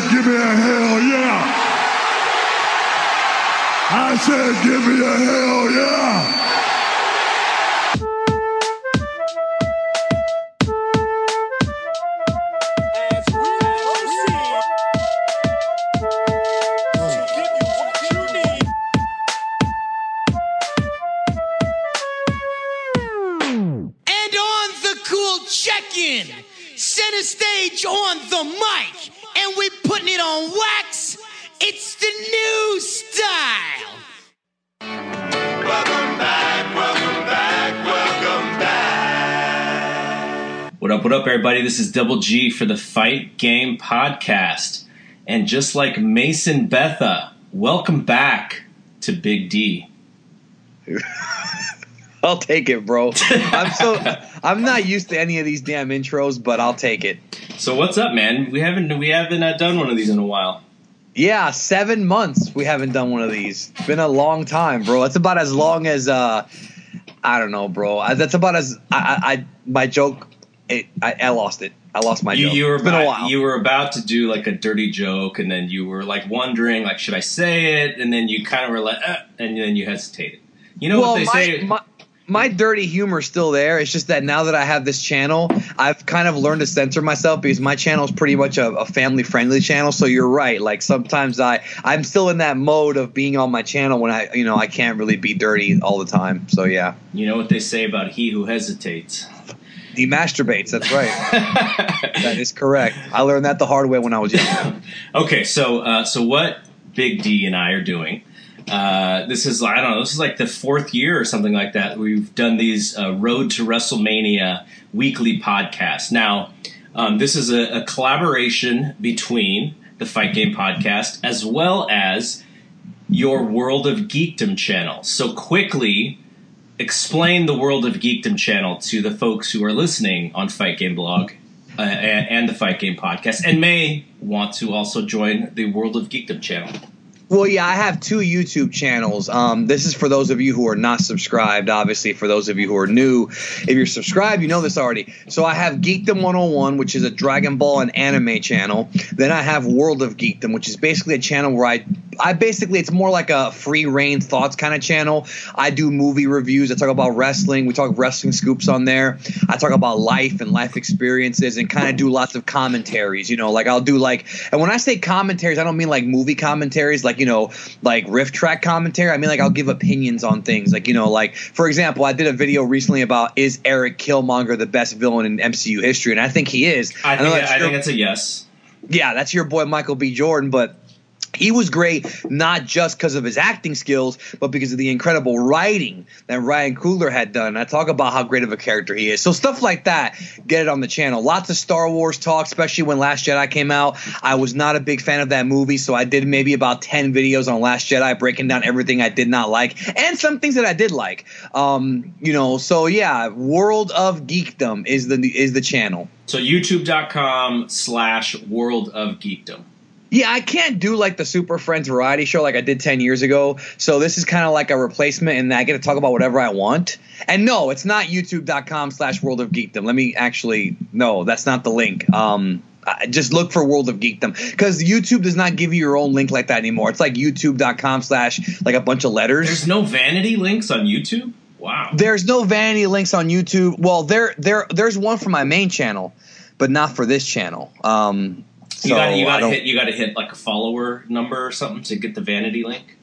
Give me a hell yeah. I said, give me a hell yeah. Everybody? This is Double G for the Fight Game Podcast. And just like Mason Betha, welcome back to Big D. I'll take it, bro. I'm so I'm not used to any of these damn intros, but I'll take it. So what's up, man? We haven't we haven't uh, done one of these in a while. Yeah, seven months we haven't done one of these. It's been a long time, bro. That's about as long as uh, I don't know, bro. That's about as I, I, I my joke. It, I, I lost it. I lost my You, joke. you were it's been about, a while. you were about to do like a dirty joke, and then you were like wondering, like, should I say it? And then you kind of were like, uh, and then you hesitated. You know well, what they my, say? my my dirty humor's still there. It's just that now that I have this channel, I've kind of learned to censor myself because my channel is pretty much a, a family friendly channel. So you're right. Like sometimes I I'm still in that mode of being on my channel when I you know I can't really be dirty all the time. So yeah, you know what they say about he who hesitates. He masturbates. That's right. that is correct. I learned that the hard way when I was young. Okay, so uh, so what Big D and I are doing? Uh, this is I don't know. This is like the fourth year or something like that. We've done these uh, Road to WrestleMania weekly podcasts. Now, um, this is a, a collaboration between the Fight Game podcast as well as your World of Geekdom channel. So quickly explain the World of Geekdom channel to the folks who are listening on Fight Game Blog uh, and, and the Fight Game podcast, and may want to also join the World of Geekdom channel. Well, yeah, I have two YouTube channels. Um, this is for those of you who are not subscribed. Obviously, for those of you who are new, if you're subscribed, you know this already. So I have Geekdom 101, which is a Dragon Ball and anime channel. Then I have World of Geekdom, which is basically a channel where I, I basically it's more like a free reign thoughts kind of channel. I do movie reviews. I talk about wrestling. We talk wrestling scoops on there. I talk about life and life experiences, and kind of do lots of commentaries. You know, like I'll do like, and when I say commentaries, I don't mean like movie commentaries, like you know, like riff track commentary. I mean like I'll give opinions on things. Like you know, like for example, I did a video recently about is Eric Killmonger the best villain in MCU history, and I think he is. I think that's I think that's a yes. yeah, that's your boy Michael B. Jordan, but he was great not just because of his acting skills, but because of the incredible writing that Ryan Coogler had done. I talk about how great of a character he is. So stuff like that, get it on the channel. Lots of Star Wars talk, especially when Last Jedi came out. I was not a big fan of that movie, so I did maybe about ten videos on Last Jedi, breaking down everything I did not like and some things that I did like. Um, you know, so yeah, World of Geekdom is the is the channel. So youtube.com slash world of geekdom. Yeah, I can't do like the Super Friends variety show like I did 10 years ago. So this is kind of like a replacement and I get to talk about whatever I want. And no, it's not youtube.com slash world of geekdom. Let me actually, no, that's not the link. Um, just look for World of Geekdom because YouTube does not give you your own link like that anymore. It's like youtube.com slash like a bunch of letters. There's no vanity links on YouTube? Wow. There's no vanity links on YouTube. Well, there there there's one for my main channel, but not for this channel. Um, you so got you got to hit you got to hit like a follower number or something to get the vanity link.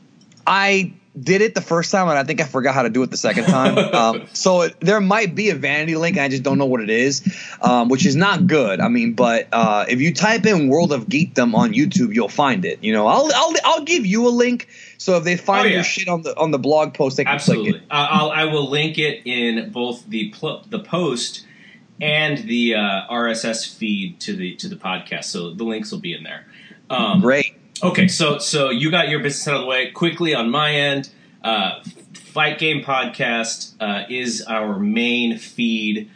I did it the first time, and I think I forgot how to do it the second time. um, so it, there might be a vanity link, and I just don't know what it is, um, which is not good. I mean, but uh, if you type in "World of Geekdom" on YouTube, you'll find it. You know, I'll I'll, I'll give you a link, so if they find Oh, yeah. your shit on the on the blog post, they can click it. I'll, I will link it in both the pl- the post and the uh, RSS feed to the to the podcast. So the links will be in there. Um, Great. Okay, so so you got your business out of the way quickly on my end. Uh, Fight Game Podcast uh, is our main feed,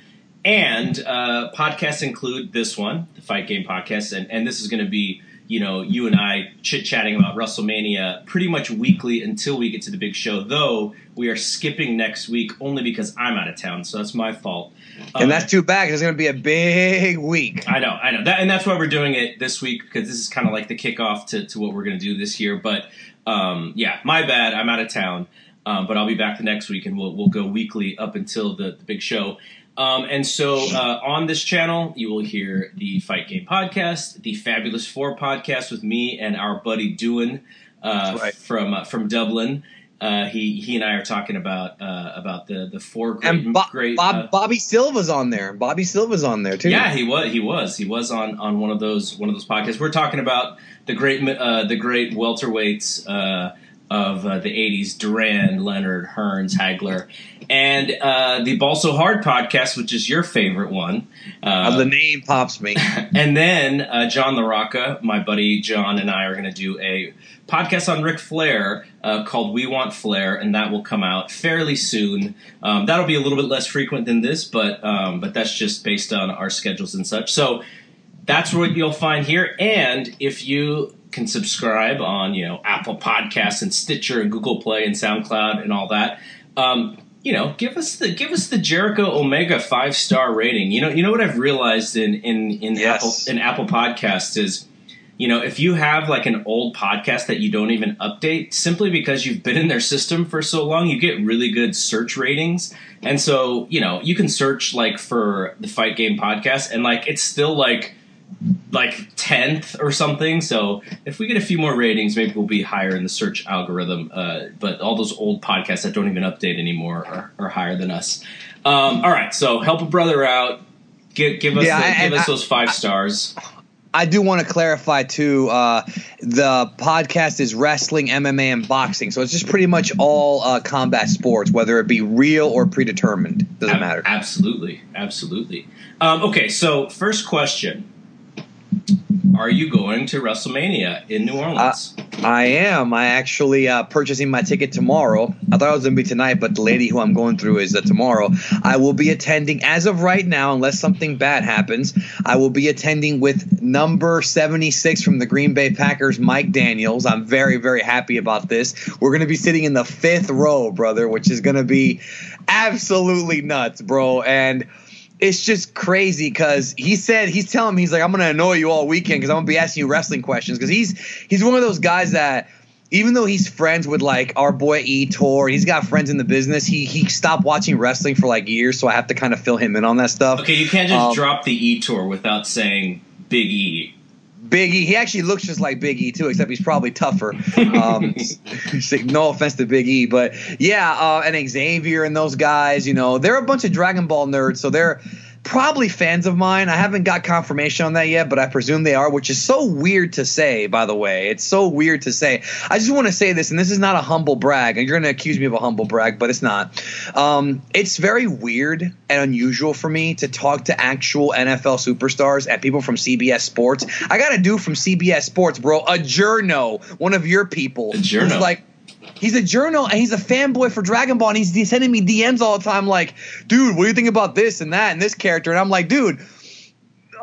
and uh, podcasts include this one, the Fight Game Podcast, and, and this is going to be you know, you and I chit chatting about WrestleMania pretty much weekly until we get to the big show. Though we are skipping next week only because I'm out of town, so that's my fault. And Um, that's too bad it's going to be a big week. I know, I know, that, and that's why we're doing it this week because this is kind of like the kickoff to, to what we're going to do this year. But um, yeah, my bad. I'm out of town, um, but I'll be back the next week, and we'll we'll go weekly up until the, the big show. Um, and so uh, on this channel, you will hear the Fight Game podcast, the Fabulous Four podcast with me and our buddy Doohan uh, Right. from uh, from Dublin. Uh, he he and I are talking about uh, about the the four great And Bo- great Bob, uh, Bobby Silva's on there. Bobby Silva's on there too. yeah, he was. He was. He was on, on one of those one of those podcasts. We're talking about the great uh, the great welterweights uh, of uh, the '80s: Duran, Leonard, Hearns, Hagler, and uh, the Ball So Hard podcast, which is your favorite one. Uh, Uh, the name pops me. and then uh, John LaRocca, my buddy John, and I are going to do a podcast on Ric Flair uh, called "We Want Flair," and that will come out fairly soon. Um, that'll be a little bit less frequent than this, but um, but that's just based on our schedules and such. So that's what you'll find here. And if you can subscribe on you know Apple Podcasts and Stitcher and Google Play and SoundCloud and all that. Um, you know, give us the give us the Jericho Omega five star rating. You know, you know what I've realized in in in Yes. Apple in Apple Podcasts is, you know, if you have like an old podcast that you don't even update, simply because you've been in their system for so long, you get really good search ratings. And so, you know, you can search like for the Fight Game podcast, and like it's still like like tenth or something. So if we get a few more ratings, maybe we'll be higher in the search algorithm. Uh, but all those old podcasts that don't even update anymore are, are higher than us. Um, all right, so help a brother out. Give, give us Yeah, the- give us I- those five stars. I do want to clarify too. Uh, the podcast is wrestling, MMA, and boxing, so it's just pretty much all uh, combat sports, whether it be real or predetermined. Doesn't Ab- matter. Absolutely, absolutely. Um, okay, so first question: Are you going to WrestleMania in New Orleans? I am. I actually uh, purchasing my ticket tomorrow. I thought it was gonna be tonight, but the lady who I'm going through is uh, tomorrow. I will be attending as of right now, unless something bad happens. I will be attending with number 76 from the Green Bay Packers, Mike Daniels. I'm very, very happy about this. We're gonna be sitting in the fifth row, brother, which is gonna be absolutely nuts, bro. And it's just crazy because he said he's telling me he's like I'm gonna annoy you all weekend because I'm gonna be asking you wrestling questions because he's he's one of those guys that even though he's friends with like our boy Ettore, he's got friends in the business. He he stopped watching wrestling for like years, so I have to kind of fill him in on that stuff. okay, you can't just Um, drop the E tour without saying Big E. Big E, he actually looks just like Big E too, except he's probably tougher. Um, no offense to Big E, but yeah, uh, and Xavier and those guys, you know, they're a bunch of Dragon Ball nerds, so they're probably fans of mine. I haven't got confirmation on that yet, but I presume they are, which is so weird to say, by the way. It's so weird to say. I just want to say this, and this is not a humble brag, and you're going to accuse me of a humble brag, but it's not. Um, it's very weird and unusual for me to talk to actual NFL superstars and people from CBS Sports. I got a dude from CBS Sports, bro, a journo, one of your people. A journo. who's like, He's a journal and he's a fanboy for Dragon Ball and he's, he's sending me DMs all the time like, dude, what do you think about this and that and this character? And I'm like, dude,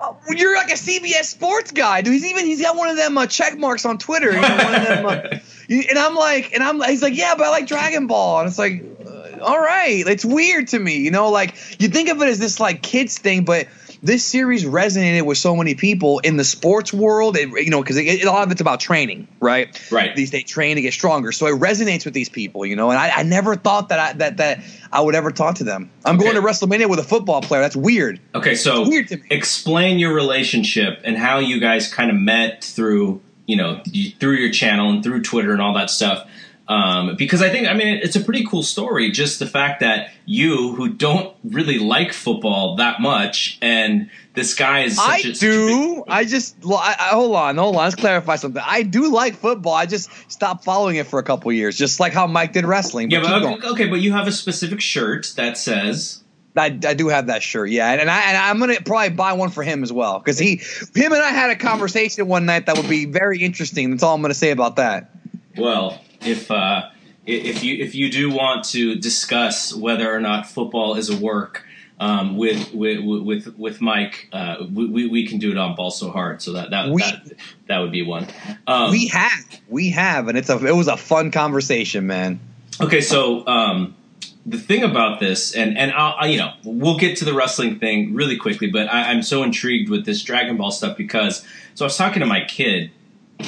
uh, you're like a CBS sports guy, dude. He's even he's got one of them uh, check marks on Twitter. You know, one of them, uh, and I'm like, and I'm he's like, yeah, but I like Dragon Ball, and it's like, uh, all right, it's weird to me, you know, like you think of it as this like kids thing, but this series resonated with so many people in the sports world, it, you know, because a lot of it's about training, right? Right. These they train to get stronger, so it resonates with these people, you know. And I, I never thought that I, that that I would ever talk to them. I'm going to Okay. WrestleMania with a football player. That's weird. Okay, so It's weird to me. explain your relationship and how you guys kind of met through, you know, through your channel and through Twitter and all that stuff. Um, because I think, I mean, it's a pretty cool story. Just the fact that you, who don't really like football that much, and this guy is such I a, such a big- do. I just I, I, hold on, hold on. Let's clarify something. I do like football. I just stopped following it for a couple years, just like how Mike did wrestling. yeah, but okay, okay, but you have a specific shirt that says I, I do have that shirt, yeah, and, and I and I'm gonna probably buy one for him as well because he, him and I had a conversation one night that would be very interesting. That's all I'm gonna say about that. Well, if uh, if you if you do want to discuss whether or not football is a work, um, with, with with with Mike, uh, we, we we can do it on Ball So Hard. So that that We- that, that would be one. Um, we have, we have, and it's a it was a fun conversation, man. Okay, so um, the thing about this, and and I'll, I, you know, we'll get to the wrestling thing really quickly, but I, I'm so intrigued with this Dragon Ball stuff because so I was talking to my kid.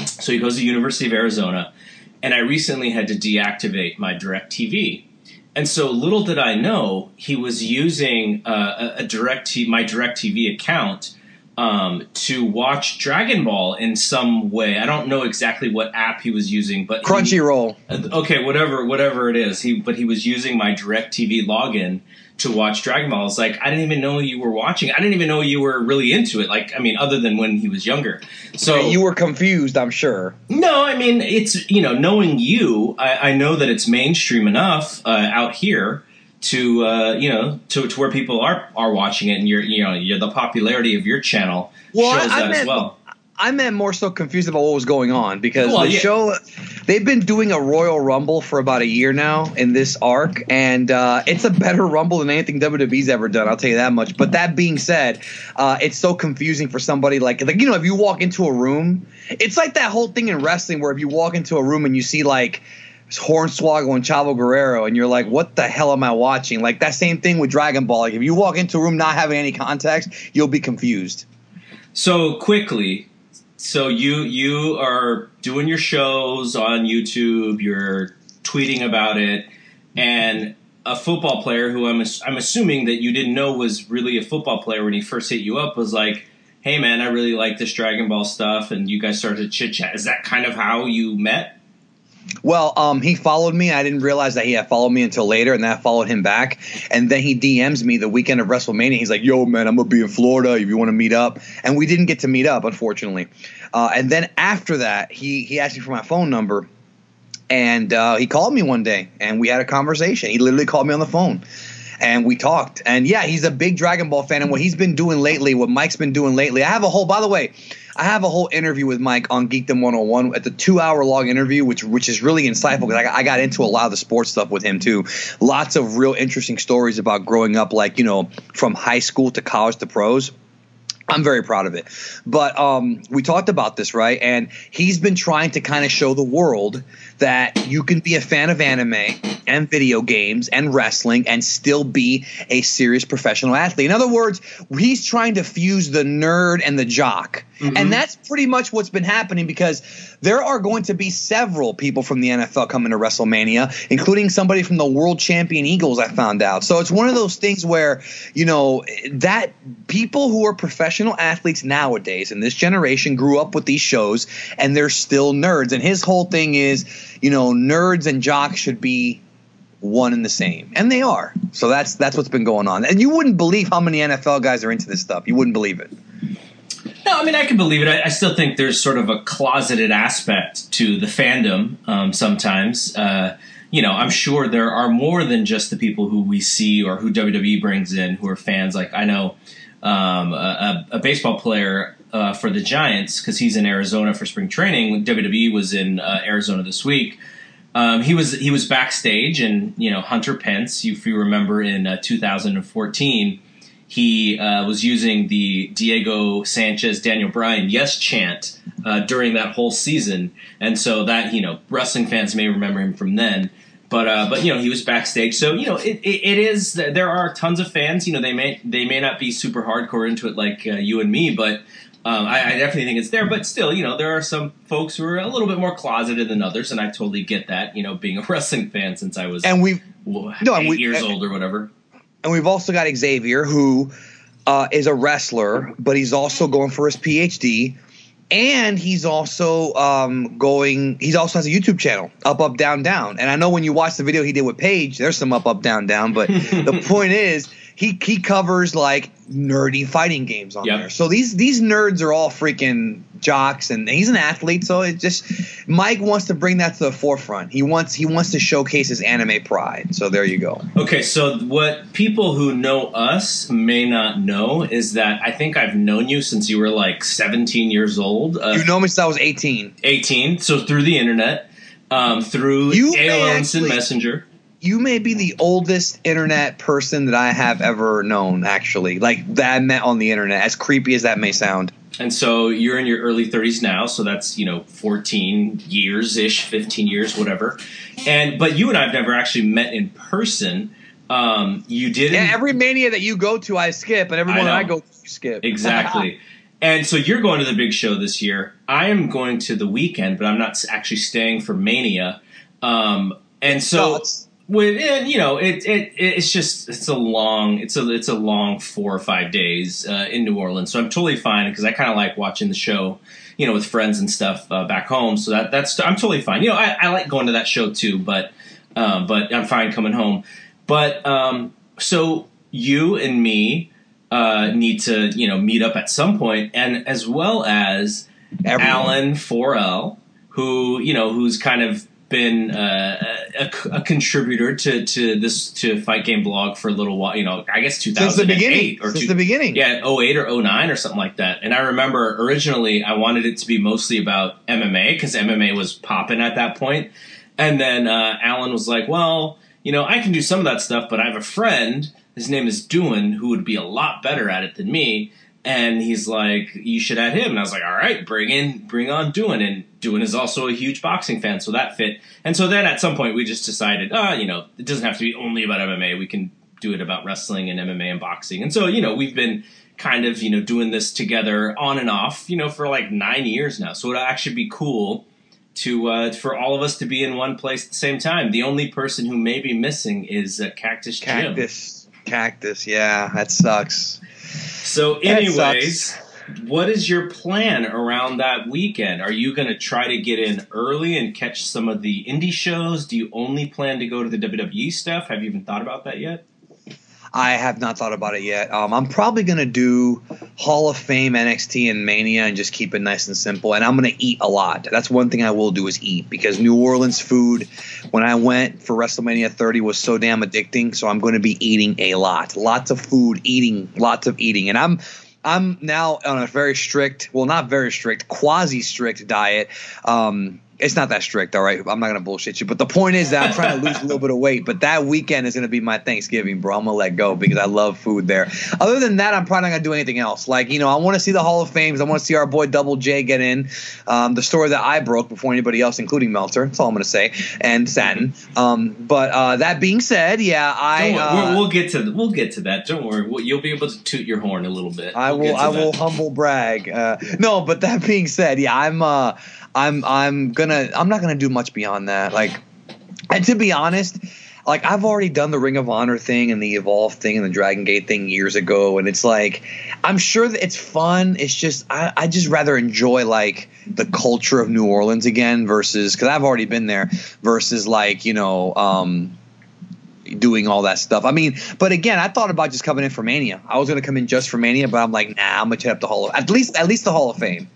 So he goes to University of Arizona, and I recently had to deactivate my Directv. And so little did I know he was using uh, a, a direct my Directv account um, to watch Dragon Ball in some way. I don't know exactly what app he was using, but Crunchyroll. uh, okay, whatever, whatever it is. He, but he was using my Direct TV login to watch Dragon Ball. It's like I didn't even know you were watching. I didn't even know you were really into it. Like, I mean, other than when he was younger. So you were confused, I'm sure. no, I mean, it's you know, knowing you, I, I know that it's mainstream enough uh, out here to uh, you know to, to where people are are watching it, and you're you know you're, the popularity of your channel Well, shows I- I that as well. I meant more so confused about what was going on because Well, the yeah. show they've been doing a Royal Rumble for about a year now in this arc, and uh, it's a better Rumble than anything WWE's ever done. I'll tell you that much. But that being said, uh, it's so confusing for somebody like like you know if you walk into a room, it's like that whole thing in wrestling where if you walk into a room and you see like. Hornswoggle and Chavo Guerrero, and you're like, "What the hell am I watching?" Like that same thing with Dragon Ball. Like if you walk into a room not having any context, you'll be confused. So quickly, so you you are doing your shows on YouTube, you're tweeting about it, and a football player who I'm I'm assuming that you didn't know was really a football player when he first hit you up was like, "Hey man, I really like this Dragon Ball stuff," and you guys started to chit chat. Is that kind of how you met? Well, um, he followed me. I didn't realize that he had followed me until later, and then I followed him back. And then he DMs me the weekend of WrestleMania. He's like, "Yo, man, I'm gonna be in Florida if you want to meet up." And we didn't get to meet up, unfortunately. Uh, and then after that, he he asked me for my phone number, and uh, he called me one day, and we had a conversation. He literally called me on the phone. And we talked, and yeah, he's a big Dragon Ball fan. And what he's been doing lately, what Mike's been doing lately, I have a whole. By the way, I have a whole interview with Mike on Geekdom 101. at the two-hour long interview, which which is really insightful because I, I got into a lot of the sports stuff with him too. Lots of real interesting stories about growing up, like you know, from high school to college to pros. I'm very proud of it. But um, we talked about this, right? And he's been trying to kind of show the world that you can be a fan of anime and video games and wrestling and still be a serious professional athlete. In other words, he's trying to fuse the nerd and the jock. And mm-hmm. that's pretty much what's been happening because there are going to be several people from the NFL coming to WrestleMania, including somebody from the world champion Eagles, I found out. So it's one of those things where, you know, that people who are professional athletes nowadays in this generation grew up with these shows and they're still nerds. And his whole thing is, you know, nerds and jocks should be one and the same. And they are. So that's that's what's been going on. And you wouldn't believe how many NFL guys are into this stuff. You wouldn't believe it. No, I mean I can believe it. I, I still think there's sort of a closeted aspect to the fandom. Um, sometimes, uh, you know, I'm sure there are more than just the people who we see or who WWE brings in who are fans. Like I know um, a, a a baseball player uh, for the Giants because he's in Arizona for spring training. WWE was in uh, Arizona this week. Um, he was he was backstage, and you know Hunter Pence, if you remember in uh, 2014, he uh, was using the Diego Sanchez Daniel Bryan yes chant uh, during that whole season, and so that you know wrestling fans may remember him from then. But uh, but you know he was backstage, so you know it, it, it is there are tons of fans. You know they may they may not be super hardcore into it like you and me, but um, I, I definitely think it's there. But still, you know there are some folks who are a little bit more closeted than others, and I totally get that. You know being a wrestling fan since I was And well, No, and eight we- years old or whatever. and we've also got Xavier, who uh, is a wrestler, but he's also going for his PhD, and he's also um, going. He's also has a YouTube channel, Up Up Down Down. And I know when you watch the video he did with Paige, there's some Up Up Down Down. But the point is, he he covers like nerdy fighting games on Yep. there. So these these nerds are all freaking jocks, and he's an athlete. So it just Mike wants to bring that to the forefront. He wants he wants to showcase his anime pride. So there you go. Okay, so what people who know us may not know is that I think I've known you since you were like 17 years old, uh, You know me since I was 18. 18. So through the internet, um, through You AOL Instant Messenger. You may be the oldest internet person that I have ever known. Actually, like that I met on the internet. As creepy as that may sound. And so you're in your early 30s now, so that's you know 14 years ish, 15 years, whatever. And but you and I've never actually met in person. Um, you did Yeah, every mania that you go to, I skip, and every I. I go to, you skip. exactly. and so you're going to the big show this year. I am going to the weekend, but I'm not actually staying for Mania. Um, and so Thoughts? With and, you know it, it it's just it's a long it's a it's a long four or five days uh, in New Orleans. So I'm totally fine because I kind of like watching the show, you know, with friends and stuff uh, back home. So that that's I'm totally fine. You know, I, I like going to that show too, but um, but I'm fine coming home. But um, so you and me uh, need to you know meet up at some point, and as well as Everyone. Alan 4L, who you know who's kind of been uh, a, a contributor to, to this to Fight Game Blog for a little while. You know, I guess 2008 Since the beginning. or Since two- the beginning. yeah, 08 or 09 or something like that. And I remember originally I wanted it to be mostly about MMA because MMA was popping at that point. And then uh, Alan was like, well, you know, I can do some of that stuff, but I have a friend, his name is Doohan, who would be a lot better at it than me. And he's like, you should add him. And I was like, all right, bring in, bring on Doohan. And Doohan is also a huge boxing fan, so that fit. And so then at some point we just decided, ah, you know, it doesn't have to be only about MMA. We can do it about wrestling and MMA and boxing. And so, you know, we've been kind of, you know, doing this together on and off, you know, for like nine years now. So it'd actually be cool to uh, for all of us to be in one place at the same time. The only person who may be missing is uh, Cactus Jim. Cactus. Cactus. Yeah, that sucks. So, That anyways, sucks. What is your plan around that weekend? Are you going to try to get in early and catch some of the indie shows? Do you only plan to go to the WWE stuff? Have you even thought about that yet? I have not thought about it yet. Um, I'm probably gonna do Hall of Fame, NXT, and Mania, and just keep it nice and simple. And I'm gonna eat a lot. That's one thing I will do is eat because New Orleans food, when I went for WrestleMania 30, was so damn addicting. So I'm gonna be eating a lot, lots of food, eating, lots of eating, and I'm. I'm now on a very strict, well, not very strict, quasi strict diet. Um, it's not that strict, all right. I'm not gonna bullshit you, but the point is that I'm trying to lose a little bit of weight. But that weekend is gonna be my Thanksgiving, bro. I'm gonna let go because I love food there. Other than that, I'm probably not gonna do anything else. Like you know, I want to see the Hall of Fames. I want to see our boy Double J get in. Um, the story that I broke before anybody else, including Meltzer. That's all I'm gonna say, and Satin. Um, but uh, that being said, yeah, I. Uh, we'll, we'll get to we'll get to that. Don't worry, we'll, you'll be able to toot your horn a little bit. I We'll will. I that. will humble brag. Uh, no, but that being said, yeah, I'm. Uh, I'm. I'm gonna. I'm not gonna do much beyond that. Like, and to be honest, like I've already done the Ring of Honor thing and the Evolve thing and the Dragon Gate thing years ago, and it's like, I'm sure that it's fun. It's just I. I just rather enjoy like the culture of New Orleans again versus because I've already been there versus like you know. um doing all that stuff. I mean, but again, I thought about just coming in for Mania. I was going to come in just for Mania, but I'm like, nah, I'm to hit up the Hall of at least at least the Hall of Fame.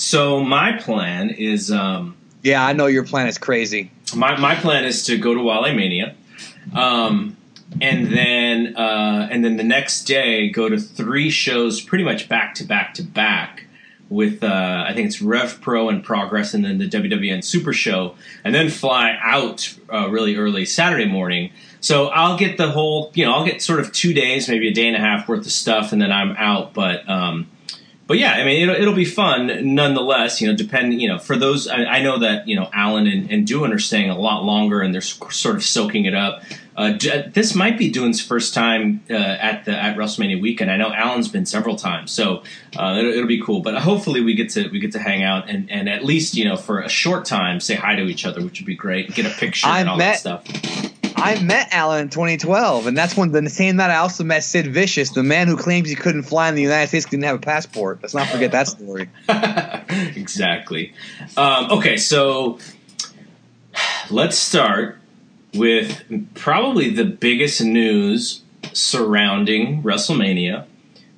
So my plan is. Um, Yeah, I know your plan is crazy. my, my plan is to go to Wale Mania, um, and then uh, and then the next day go to three shows, pretty much back to back to back. With uh, I think it's Rev Pro and Progress, and then the WWN Super Show, and then fly out uh, really early Saturday morning. So I'll get the whole, you know, I'll get sort of two days, maybe a day and a half worth of stuff, and then I'm out. But um, but yeah, I mean, it'll, it'll be fun nonetheless. You know, depending, you know, for those, I, I know that you know Alan and, and Doohan are staying a lot longer, and they're sort of soaking it up. Uh, this might be Doohan's first time uh, at the at WrestleMania weekend. I know Alan's been several times, so uh, it'll, it'll be cool. But hopefully, we get to we get to hang out and, and at least you know for a short time say hi to each other, which would be great. Get a picture I and all met- that stuff. I met Alan in 2012, and that's when the same night I also met Sid Vicious, the man who claims he couldn't fly in the United States, didn't have a passport. Let's not forget that story. exactly. Um, okay, so let's start with probably the biggest news surrounding WrestleMania,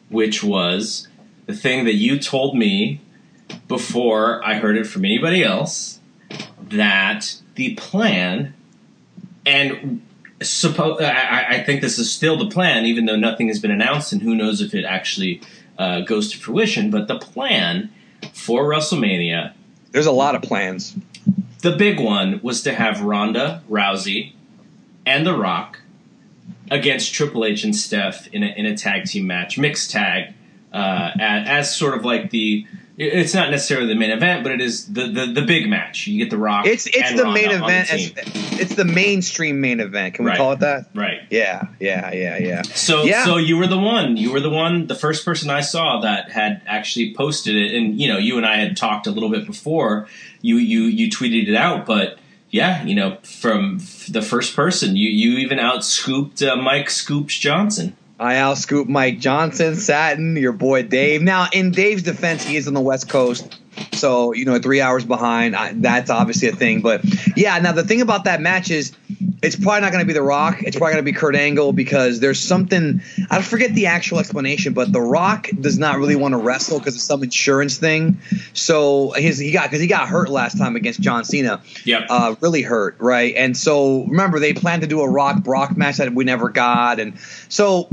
which was the thing that you told me before I heard it from anybody else that the plan and suppo- I, I- I think this is still the plan, even though nothing has been announced, and who knows if it actually uh, goes to fruition. But the plan for WrestleMania, There's a lot of plans. the big one, was to have Ronda Rousey and The Rock against Triple H and Steph in a, in a tag team match, mixed tag, uh, as, as sort of like the. It's not necessarily the main event, but it is the, the, the big match. You get The Rock. It's it's the main event. the as, it's the mainstream main event. Can we Right. call it that? right. Yeah, yeah, yeah, yeah. So, Yeah. so you were the one. You were the one. The first person I saw that had actually posted it, and you know, you and I had talked a little bit before. You, you, you tweeted it out, but yeah, you know, from the first person, you, you even outscooped uh, Mike Scoops Johnson. I outscoop Mike Johnson, Satin, your boy Dave. Now, in Dave's defense, he is on the West Coast, so you know, three hours behind. I, that's obviously a thing. But yeah, now the thing about that match is, it's probably not going to be The Rock. It's probably going to be Kurt Angle because there's something. I forget the actual explanation, but The Rock does not really want to wrestle because of some insurance thing. So his he got because he got hurt last time against John Cena Yep. uh, really hurt, right? And so remember, they planned to do a Rock Brock match that we never got, and so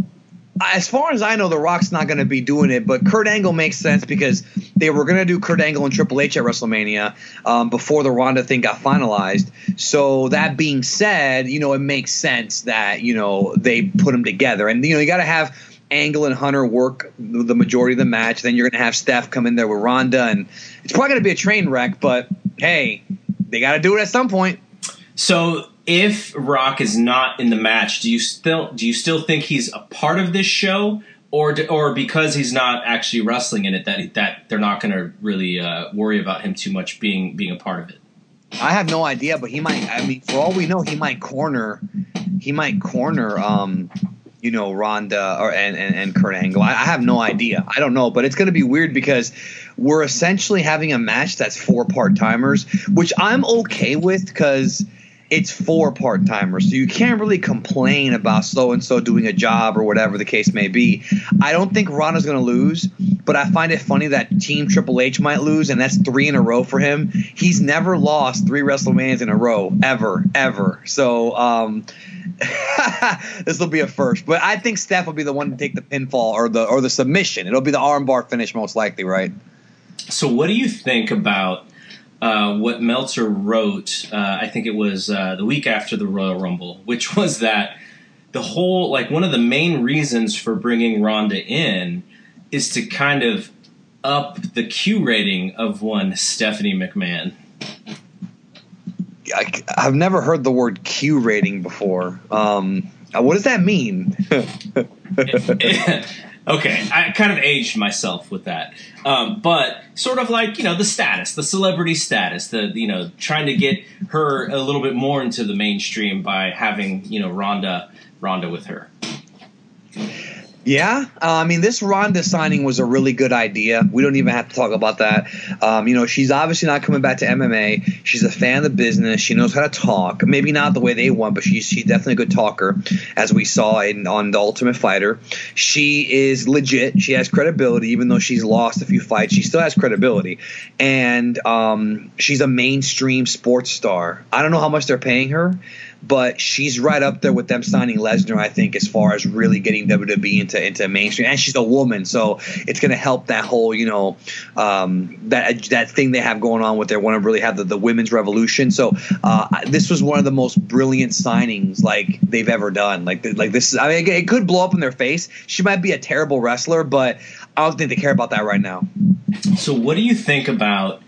as far as I know, The Rock's not going to be doing it. But Kurt Angle makes sense because they were going to do Kurt Angle and Triple H at WrestleMania um, before the Ronda thing got finalized. So that being said, you know it makes sense that you know they put them together, and you know you got to have. Angle and Hunter work the majority of the match. Then you're going to have Steph come in there with Ronda, and it's probably going to be a train wreck. But hey, they got to do it at some point. So if Rock is not in the match, do you still do you still think he's a part of this show, or do, or because he's not actually wrestling in it, that that they're not going to really uh, worry about him too much being being a part of it? I have no idea, but he might. I mean, for all we know, he might corner. He might corner. Um, you know, Ronda or and and, and Kurt Angle. I, I have no idea. I don't know, but it's going to be weird because we're essentially having a match that's four part timers, which I'm okay with because it's four part timers. So you can't really complain about so and so doing a job or whatever the case may be. I don't think Ronda's going to lose, but I find it funny that Team Triple H might lose, and that's three in a row for him. He's never lost three WrestleManias in a row, ever, ever. So um, this will be a first. But I think Steph will be the one to take the pinfall or the or the submission. It'll be the armbar finish most likely, right? So, what do you think about uh, what Meltzer wrote? Uh, I think it was uh, the week after the Royal Rumble, which was that the whole like one of the main reasons for bringing Ronda in is to kind of up the Q rating of one Stephanie McMahon. I, have never heard the word Q rating before. Um, what does that mean? okay, I kind of aged myself with that, um, but sort of like you know the status, the celebrity status, the you know trying to get her a little bit more into the mainstream by having you know Ronda Ronda with her. Yeah, uh, I mean, this Ronda signing was a really good idea. We don't even have to talk about that. Um, you know, she's obviously not coming back to MMA. She's a fan of the business. She knows how to talk. Maybe not the way they want, but she's she's definitely a good talker, as we saw in on the Ultimate Fighter. She is legit. She has credibility, even though she's lost a few fights. She still has credibility, and um, she's a mainstream sports star. I don't know how much they're paying her but she's right up there with them signing Lesnar, I think, as far as really getting WWE into into mainstream. And she's a woman, so it's going to help that whole, you know, um, that that thing they have going on with their want to really have the, the women's revolution. So uh, this was one of the most brilliant signings like they've ever done. Like like this, I mean, it could blow up in their face. She might be a terrible wrestler, but I don't think they care about that right now. So, what do you think about?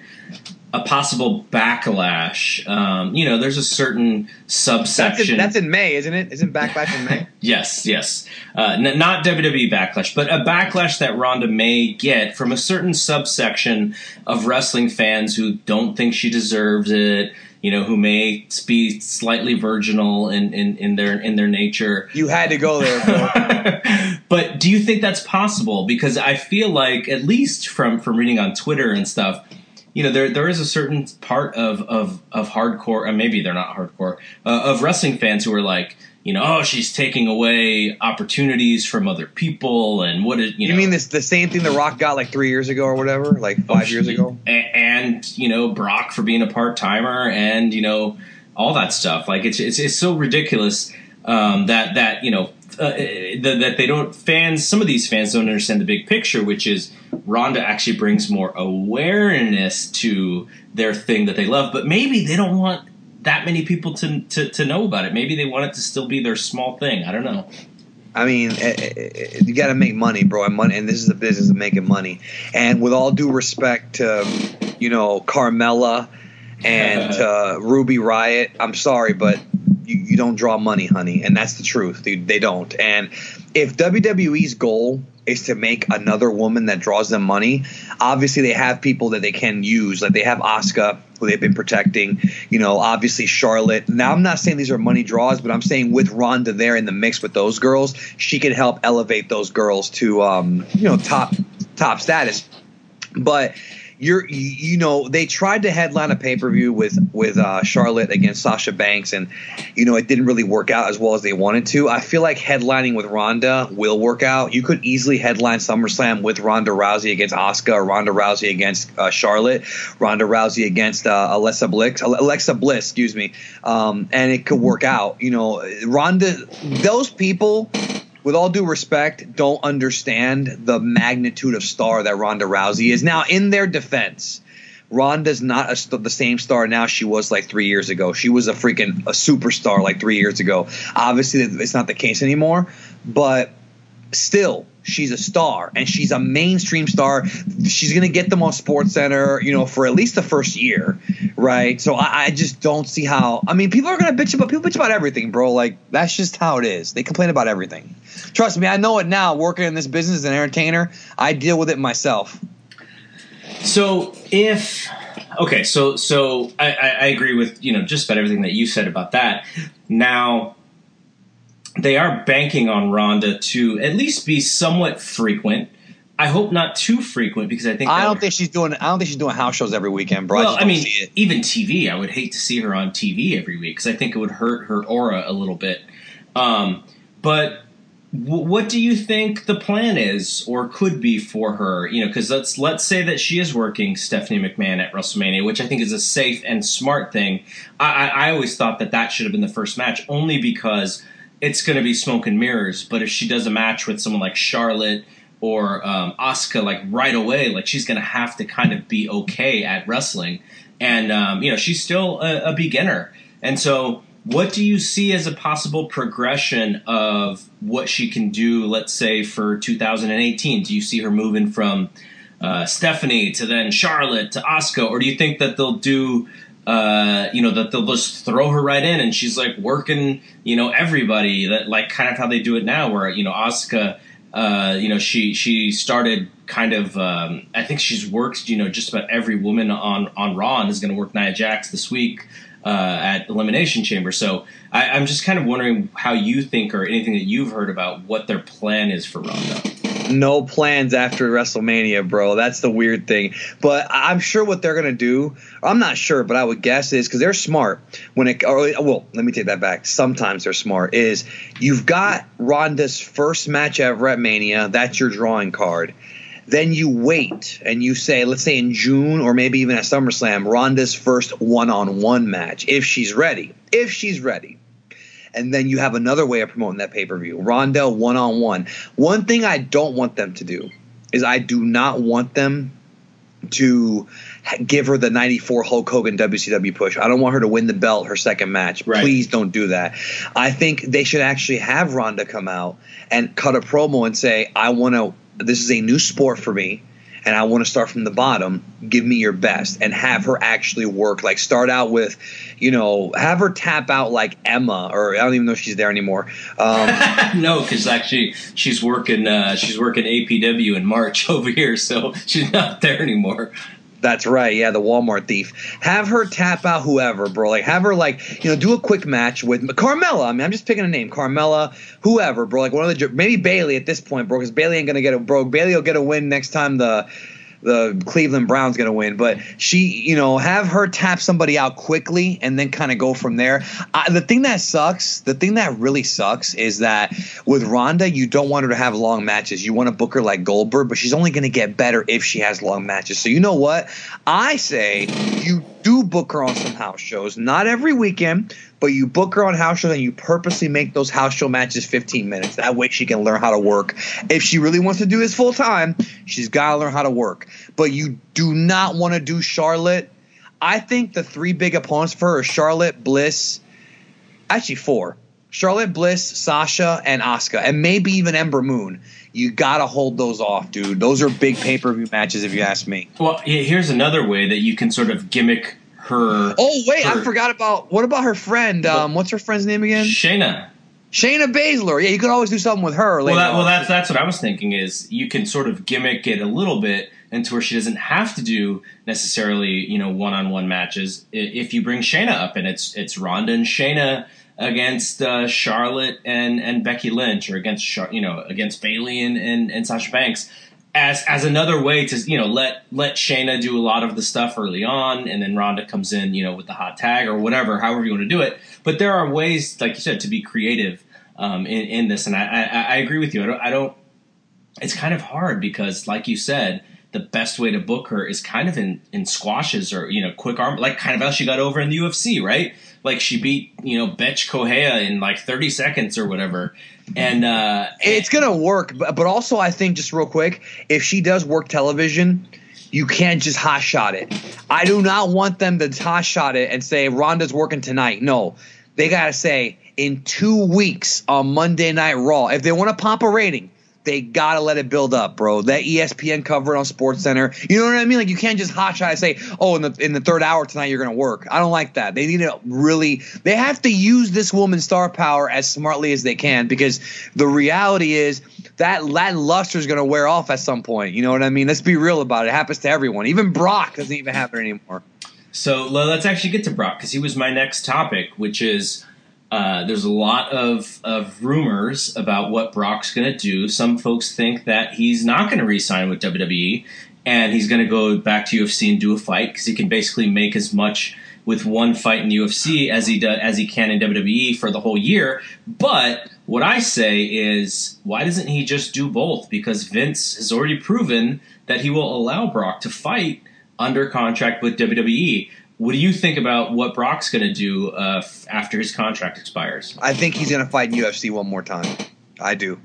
A possible backlash. Um, you know, there's a certain That's subsection. in, that's in May, isn't it? Isn't Backlash in May? Yes, yes. Uh, n- not WWE backlash, but a backlash that Ronda may get from a certain subsection of wrestling fans who don't think she deserves it. You know, who may be slightly virginal in, in, in their in their nature. You had to go there, but do you think that's possible? Because I feel like, at least from from reading on Twitter and stuff, you know, there there is a certain part of of of hardcore, and maybe they're not hardcore, uh, of wrestling fans who are like, you know, oh, she's taking away opportunities from other people, and what is you, You know, mean this the same thing The Rock got like three years ago or whatever, like five years ago? and you know Brock for being a part timer, and you know all that stuff. Like it's it's, it's so ridiculous um, that that you know. Uh, that, that they don't fans some of these fans don't understand the big picture which is Ronda actually brings more awareness to their thing that they love but maybe they don't want that many people to, to to know about it. Maybe they want it to still be their small thing. I don't know. I mean, eh, eh, eh, you got to make money, bro, and money, and this is a business of making money. And with all due respect to, you know, Carmella and uh, Ruby Riott, I'm sorry, but you, you don't draw money, honey, and that's the truth. They, they don't. And if WWE's goal is to make another woman that draws them money, obviously they have people that they can use. Like they have Asuka, who they've been protecting. You know, obviously Charlotte. Now I'm not saying these are money draws, but I'm saying with Ronda there in the mix with those girls, she can help elevate those girls to um, you know top top status. But you're you, know they tried to headline a pay per view with with uh, Charlotte against Sasha Banks, and you know it didn't really work out as well as they wanted to. I feel like headlining with Ronda will work out. You could easily headline SummerSlam with Ronda Rousey against or Ronda Rousey against uh, Charlotte, Ronda Rousey against uh, Alexa Bliss, Alexa Bliss, excuse me, um, and it could work out. You know, Ronda, those people with all due respect, don't understand the magnitude of star that Ronda Rousey is. Now, in their defense, Ronda's not a, the same star now she was like three years ago. She was a freaking a superstar like three years ago. Obviously, it's not the case anymore, but still, she's a star and she's a mainstream star. She's gonna get them on Sports Center, you know, for at least the first year, right? So I, I, just don't see how. I mean, people are gonna bitch about people bitch about everything, bro. Like that's just how it is. They complain about everything. Trust me, I know it now. Working in this business as an entertainer, I deal with it myself. So if okay, so so I, I agree with you know just about everything that you said about that. Now they are banking on Ronda to at least be somewhat frequent. I hope not too frequent because I think I don't think she's doing. I don't think she's doing house shows every weekend, bro. Well, I, I mean, even TV. I would hate to see her on TV every week because I think it would hurt her aura a little bit. Um, but w- what do you think the plan is or could be for her? You know, because let's let's say that she is working Stephanie McMahon at WrestleMania, which I think is a safe and smart thing. I, I, I always thought that that should have been the first match, only because it's going to be smoke and mirrors. But if she does a match with someone like Charlotte or um, Asuka, like right away, like she's going to have to kind of be okay at wrestling. And um, you know, she's still a, a beginner. And so, what do you see as a possible progression of what she can do? Let's say for 2018, do you see her moving from uh, Stephanie to then Charlotte to Asuka, or do you think that they'll do uh, you know, that they'll just throw her right in and she's like working, you know, everybody that like kind of how they do it now where, you know, Asuka, uh, you know, she, she started kind of, um, I think she's worked, you know, just about every woman on, on Raw and is going to work Nia Jax this week, uh, at Elimination Chamber. So I, I'm just kind of wondering how you think or anything that you've heard about what their plan is for Ronda no plans after WrestleMania, bro. That's the weird thing. But I'm sure what they're gonna do. I'm not sure, but I would guess is because they're smart. When it, or, well, let me take that back. Sometimes they're smart. Is you've got Ronda's first match at Mania. That's your drawing card. Then you wait and you say, let's say in June or maybe even at SummerSlam, Ronda's first one-on-one match if she's ready. If she's ready and then you have another way of promoting that pay per view. Ronda one on one. One thing I don't want them to do is I do not want them to give her the 94 Hulk Hogan WCW push. I don't want her to win the belt her second match. Right. Please don't do that. I think they should actually have Ronda come out and cut a promo and say, I want to, this is a new sport for me and I want to start from the bottom, give me your best and have her actually work. Like start out with, you know, have her tap out like Emma, or I don't even know if she's there anymore. Um, no, because actually she's working uh, she's working APW in March over here, so she's not there anymore. That's right. Yeah, the Walmart thief. Have her tap out whoever, bro. Like, have her like, you know, do a quick match with Carmella. I mean, I'm just picking a name, Carmella, whoever, bro. Like one of the maybe Bayley at this point, bro, because Bayley ain't gonna get a bro. Bayley will get a win next time the the Cleveland Browns going to win, but she, you know, have her tap somebody out quickly and then kind of go from there. I, the thing that sucks, the thing that really sucks is that with Ronda, you don't want her to have long matches. You want to book her like Goldberg, but she's only going to get better if she has long matches. So you know what? I say you do book her on some house shows, not every weekend, but you book her on house shows and you purposely make those house show matches 15 minutes. That way she can learn how to work. If she really wants to do this full time, she's got to learn how to work. But you do not want to do Charlotte. I think the three big opponents for her are Charlotte, Bliss, actually four. Charlotte Bliss, Sasha, and Asuka, and maybe even Ember Moon. You gotta hold those off, dude. Those are big pay per view matches, if you ask me. Well, here's another way that you can sort of gimmick her. Oh wait, I forgot about what about her friend? Um, what's her friend's name again? Shayna. Shayna Baszler. Yeah, you could always do something with her. Well, that, well, that's that's what I was thinking. Is you can sort of gimmick it a little bit into where she doesn't have to do necessarily, you know, one on one matches. If you bring Shayna up and it's it's Ronda and Shayna against uh, Charlotte and and Becky Lynch, or against Char- you know against Bayley and, and and Sasha Banks. As, as another way to you know let let Shayna do a lot of the stuff early on, and then Ronda comes in you know with the hot tag or whatever, however you want to do it. But there are ways, like you said, to be creative um, in in this, and I, I I agree with you. I don't, I don't it's kind of hard because, like you said, the best way to book her is kind of in, in squashes or you know quick arm, like kind of how she got over in the UFC, right? Like she beat you know Bethe Correia in like thirty seconds or whatever, and uh, it's gonna work, but, but also I think just real quick, if she does work television, you can't just hot shot it. I do not want them to hot shot it and say Ronda's working tonight. No, they gotta say in two weeks on Monday Night Raw. If they want to pop a rating, they gotta let it build up, bro. That ESPN cover on Sports Center. You know what I mean? Like you can't just hot shot and say, "Oh, in the in the third hour tonight you're gonna work." I don't like that. They need to really. They have to use this woman's star power as smartly as they can because the reality is that that luster is gonna wear off at some point. You know what I mean? Let's be real about it. It happens to everyone. Even Brock doesn't even have it anymore. So let's actually get to Brock because he was my next topic, which is uh, there's a lot of, of rumors about what Brock's going to do. Some folks think that he's not going to re-sign with WWE and he's going to go back to UFC and do a fight because he can basically make as much with one fight in UFC as he does as he can in WWE for the whole year. But what I say is, why doesn't he just do both? Because Vince has already proven that he will allow Brock to fight under contract with WWE. What do you think about what Brock's going to do uh, f- after his contract expires? I think he's going to fight in UFC one more time. I do.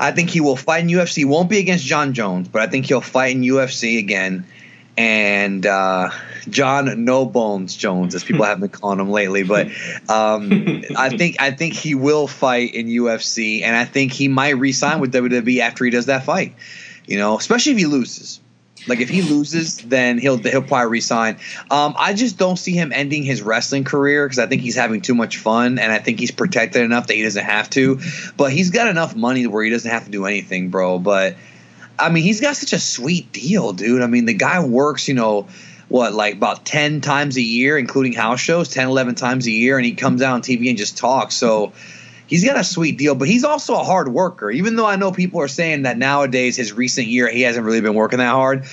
I think he will fight in UFC. Won't be against Jon Jones, but I think he'll fight in UFC again. And uh, Jon No Bones Jones, as people have been calling him lately, but um, I think I think he will fight in UFC, and I think he might re-sign with WWE after he does that fight. You know, especially if he loses. Like if he loses, then he'll he'll probably resign. Um, I just don't see him ending his wrestling career because I think he's having too much fun, and I think he's protected enough that he doesn't have to. But he's got enough money where he doesn't have to do anything, bro. But I mean, he's got such a sweet deal, dude. I mean, the guy works, you know, what like about 10 times a year including house shows 10 11 times a year and he comes out on tv and just talks so he's got a sweet deal but he's also a hard worker even though i know people are saying that nowadays his recent year he hasn't really been working that hard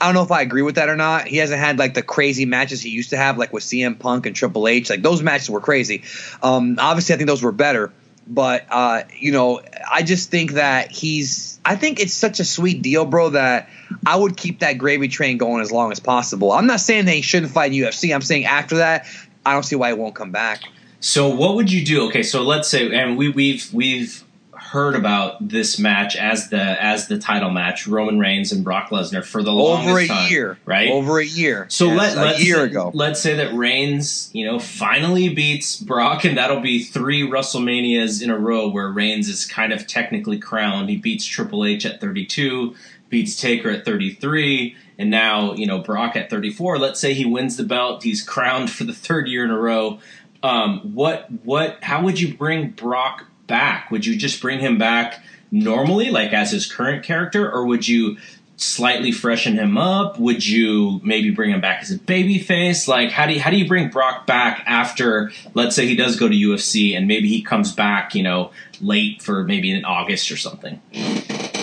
I don't know if I agree with that or not. He hasn't had like the crazy matches he used to have, like with CM Punk and Triple H. Like those matches were crazy. Um, obviously, I think those were better. But uh, you know, I just think that he's. I think it's such a sweet deal, bro, that I would keep that gravy train going as long as possible. I'm not saying he shouldn't fight in UFC. I'm saying after that, I don't see why he won't come back. So what would you do? Okay, so let's say, and we, we've we've heard about this match as the as the title match, Roman Reigns and Brock Lesnar for the longest time. Over a time, year, right? Over a year. So Yes, let let's a year say, ago. Let's say that Reigns, you know, finally beats Brock, and that'll be three WrestleManias in a row where Reigns is kind of technically crowned. He beats Triple H at 32, beats Taker at 33, and now you know Brock at 34. Let's say he wins the belt, he's crowned for the third year in a row. Um, what what? How would you bring Brock back? Would you just bring him back normally, like as his current character, or would you? slightly freshen him up? Would you maybe bring him back as a baby face? Like how do you how do you bring Brock back after let's say he does go to UFC and maybe he comes back, you know, late for maybe in August or something?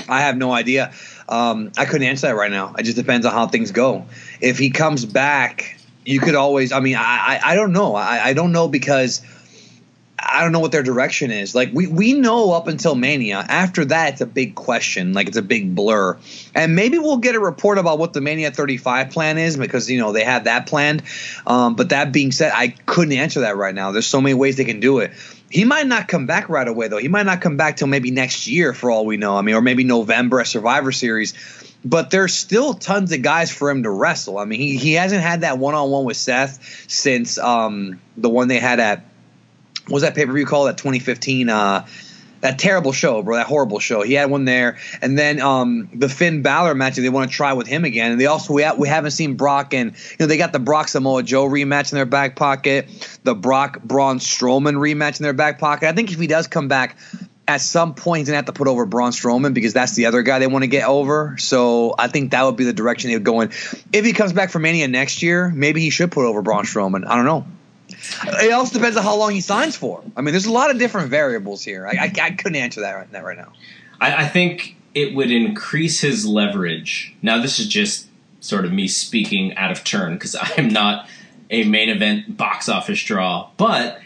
I have no idea. Um, I couldn't answer that right now. It just depends on how things go. If he comes back, you could always. I mean, I I, I don't know. I, I don't know because I don't know what their direction is. Like we we know up until Mania. After that, it's a big question. Like it's a big blur. And maybe we'll get a report about what the Mania 35 plan is because you know they had that planned. Um, but that being said, I couldn't answer that right now. There's so many ways they can do it. He might not come back right away though. He might not come back till maybe next year for all we know. I mean, or maybe November at Survivor Series. But there's still tons of guys for him to wrestle. I mean, he, he hasn't had that one on one with Seth since um, the one they had at what was that pay per view called that 2015 uh, that terrible show, bro. That horrible show. He had one there, and then um, the Finn Balor match. They want to try with him again, and they also we, ha- we haven't seen Brock and you know they got the Brock Samoa Joe rematch in their back pocket, the Brock Braun Strowman rematch in their back pocket. I think if he does come back. At some point, he's gonna have to put over Braun Strowman because that's the other guy they want to get over. So I think that would be the direction they would go in. If he comes back for Mania next year, maybe he should put over Braun Strowman. I don't know. It also depends on how long he signs for. I mean, there's a lot of different variables here. I, I, I couldn't answer that right, that right now. I, I think it would increase his leverage. Now, this is just sort of me speaking out of turn because I am not a main event box office draw, but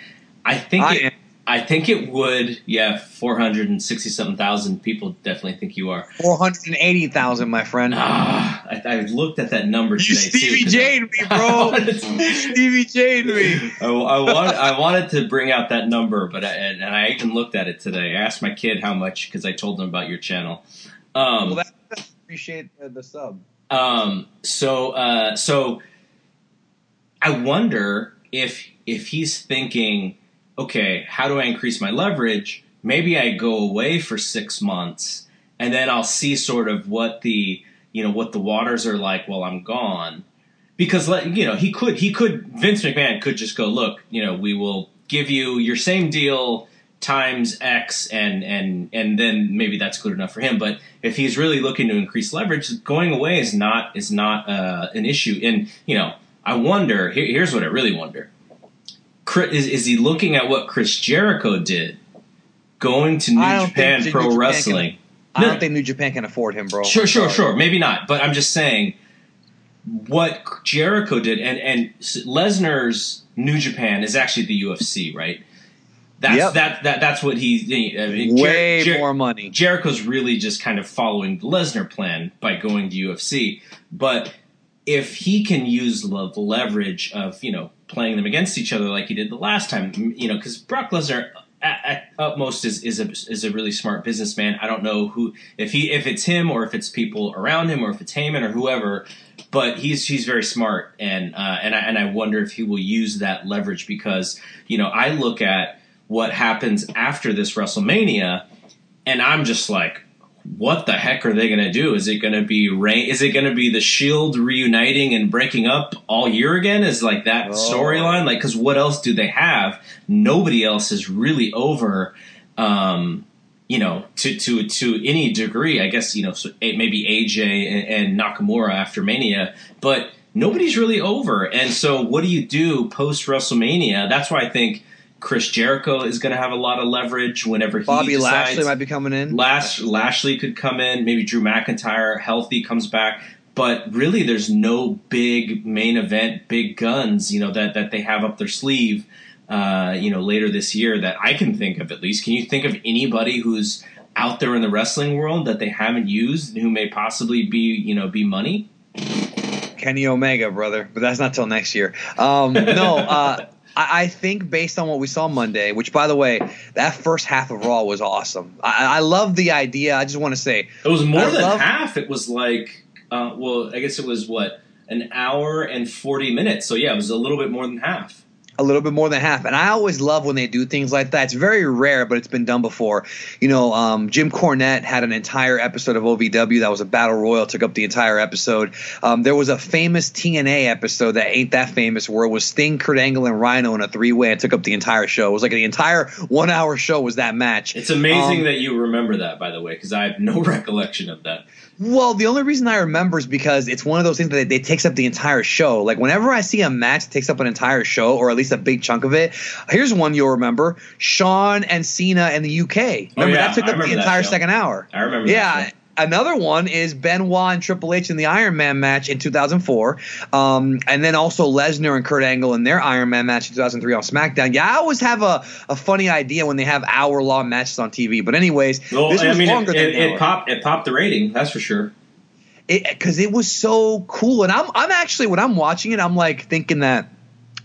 I think I it. I think it would. Yeah, four hundred and sixty something thousand people definitely think you are. Four hundred and eighty thousand, my friend. Ah, I, I looked at that number You today too. Stevie Jane me, bro. Stevie Jane me. I, I wanted, I wanted to bring out that number, but I, and, and I even looked at it today. I asked my kid how much because I told him about your channel. Um, Well, that appreciate uh, the sub. um, so, uh, so I wonder if if he's thinking, okay, how do I increase my leverage? Maybe I go away for six months, and then I'll see sort of what the you know what the waters are like while I'm gone. Because you know he could he could Vince McMahon could just go look you know we will give you your same deal times X and and and then maybe that's good enough for him. But if he's really looking to increase leverage, going away is not is not uh, an issue. And you know, I wonder. Here, here's what I really wonder: is is he looking at what Chris Jericho did, going to New Japan Pro New Japan Wrestling? I No. don't think New Japan can afford him, bro. Sure, sure, sure. Maybe not, but I'm just saying what Jericho did, and and Lesnar's New Japan is actually the UFC, right? That's Yep. that that that's what he. I mean, Way Jer- more money. Jericho's really just kind of following the Lesnar plan by going to UFC, but if he can use the leverage of you know playing them against each other like he did the last time, you know, because Brock Lesnar at, at utmost is is a is a really smart businessman. I don't know who if he if it's him or if it's people around him or if it's Heyman or whoever, but he's he's very smart and uh, and I and I wonder if he will use that leverage because you know I look at what happens after this WrestleMania and I'm just like what the heck are they going to do? Is it going to be rain? Is it going to be the Shield reuniting and breaking up all year again? Is like that Oh. storyline? Like, because what else do they have? Nobody else is really over. Um, you know, to to to any degree, I guess you know so eh, maybe AJ and, and Nakamura after Mania, but nobody's really over. And so, what do you do post WrestleMania? That's why I think Chris Jericho is going to have a lot of leverage whenever he Bobby decides. Lashley might be coming in. Lash, Lashley could come in. Maybe Drew McIntyre, healthy, comes back. But really, there's no big main event, big guns, you know, that, that they have up their sleeve, uh, you know, later this year that I can think of at least. Can you think of anybody who's out there in the wrestling world that they haven't used who may possibly be, you know, be money? Kenny Omega, brother, but that's not till next year. Um, no, uh, I, I think based on what we saw Monday, which by the way, that first half of Raw was awesome. I, I love the idea. I just want to say, It was more I than love- half. It was like, uh, well, I guess it was what, an hour and 40 minutes. So yeah, it was a little bit more than half. A little bit more than half. And I always love when they do things like that. It's very rare, but it's been done before. You know, um, Jim Cornette had an entire episode of OVW that was a battle royal, took up the entire episode. Um, there was a famous TNA episode that ain't that famous where it was Sting, Kurt Angle, and Rhyno in a three way and took up the entire show. It was like the entire one hour show was that match. It's amazing Um, that you remember that, by the way, because I have no recollection of that. Well, the only reason I remember is because it's one of those things that it, takes up the entire show. Like whenever I see a match that takes up an entire show, or at least a big chunk of it. Here's one you'll remember: Shawn and Cena in the UK. Remember Oh, yeah, that took up the entire second hour. I remember. Yeah. Another one is Benoit and Triple H in the Iron Man match in 2004, um, and then also Lesnar and Kurt Angle in their Iron Man match in 2003 on SmackDown. Yeah, I always have a, a funny idea when they have hour long matches on TV. But anyways, Well, this I was mean, longer it, than it, it popped. It popped the rating. That's for sure. because it, was so cool. And I'm I'm actually when I'm watching it, I'm like thinking that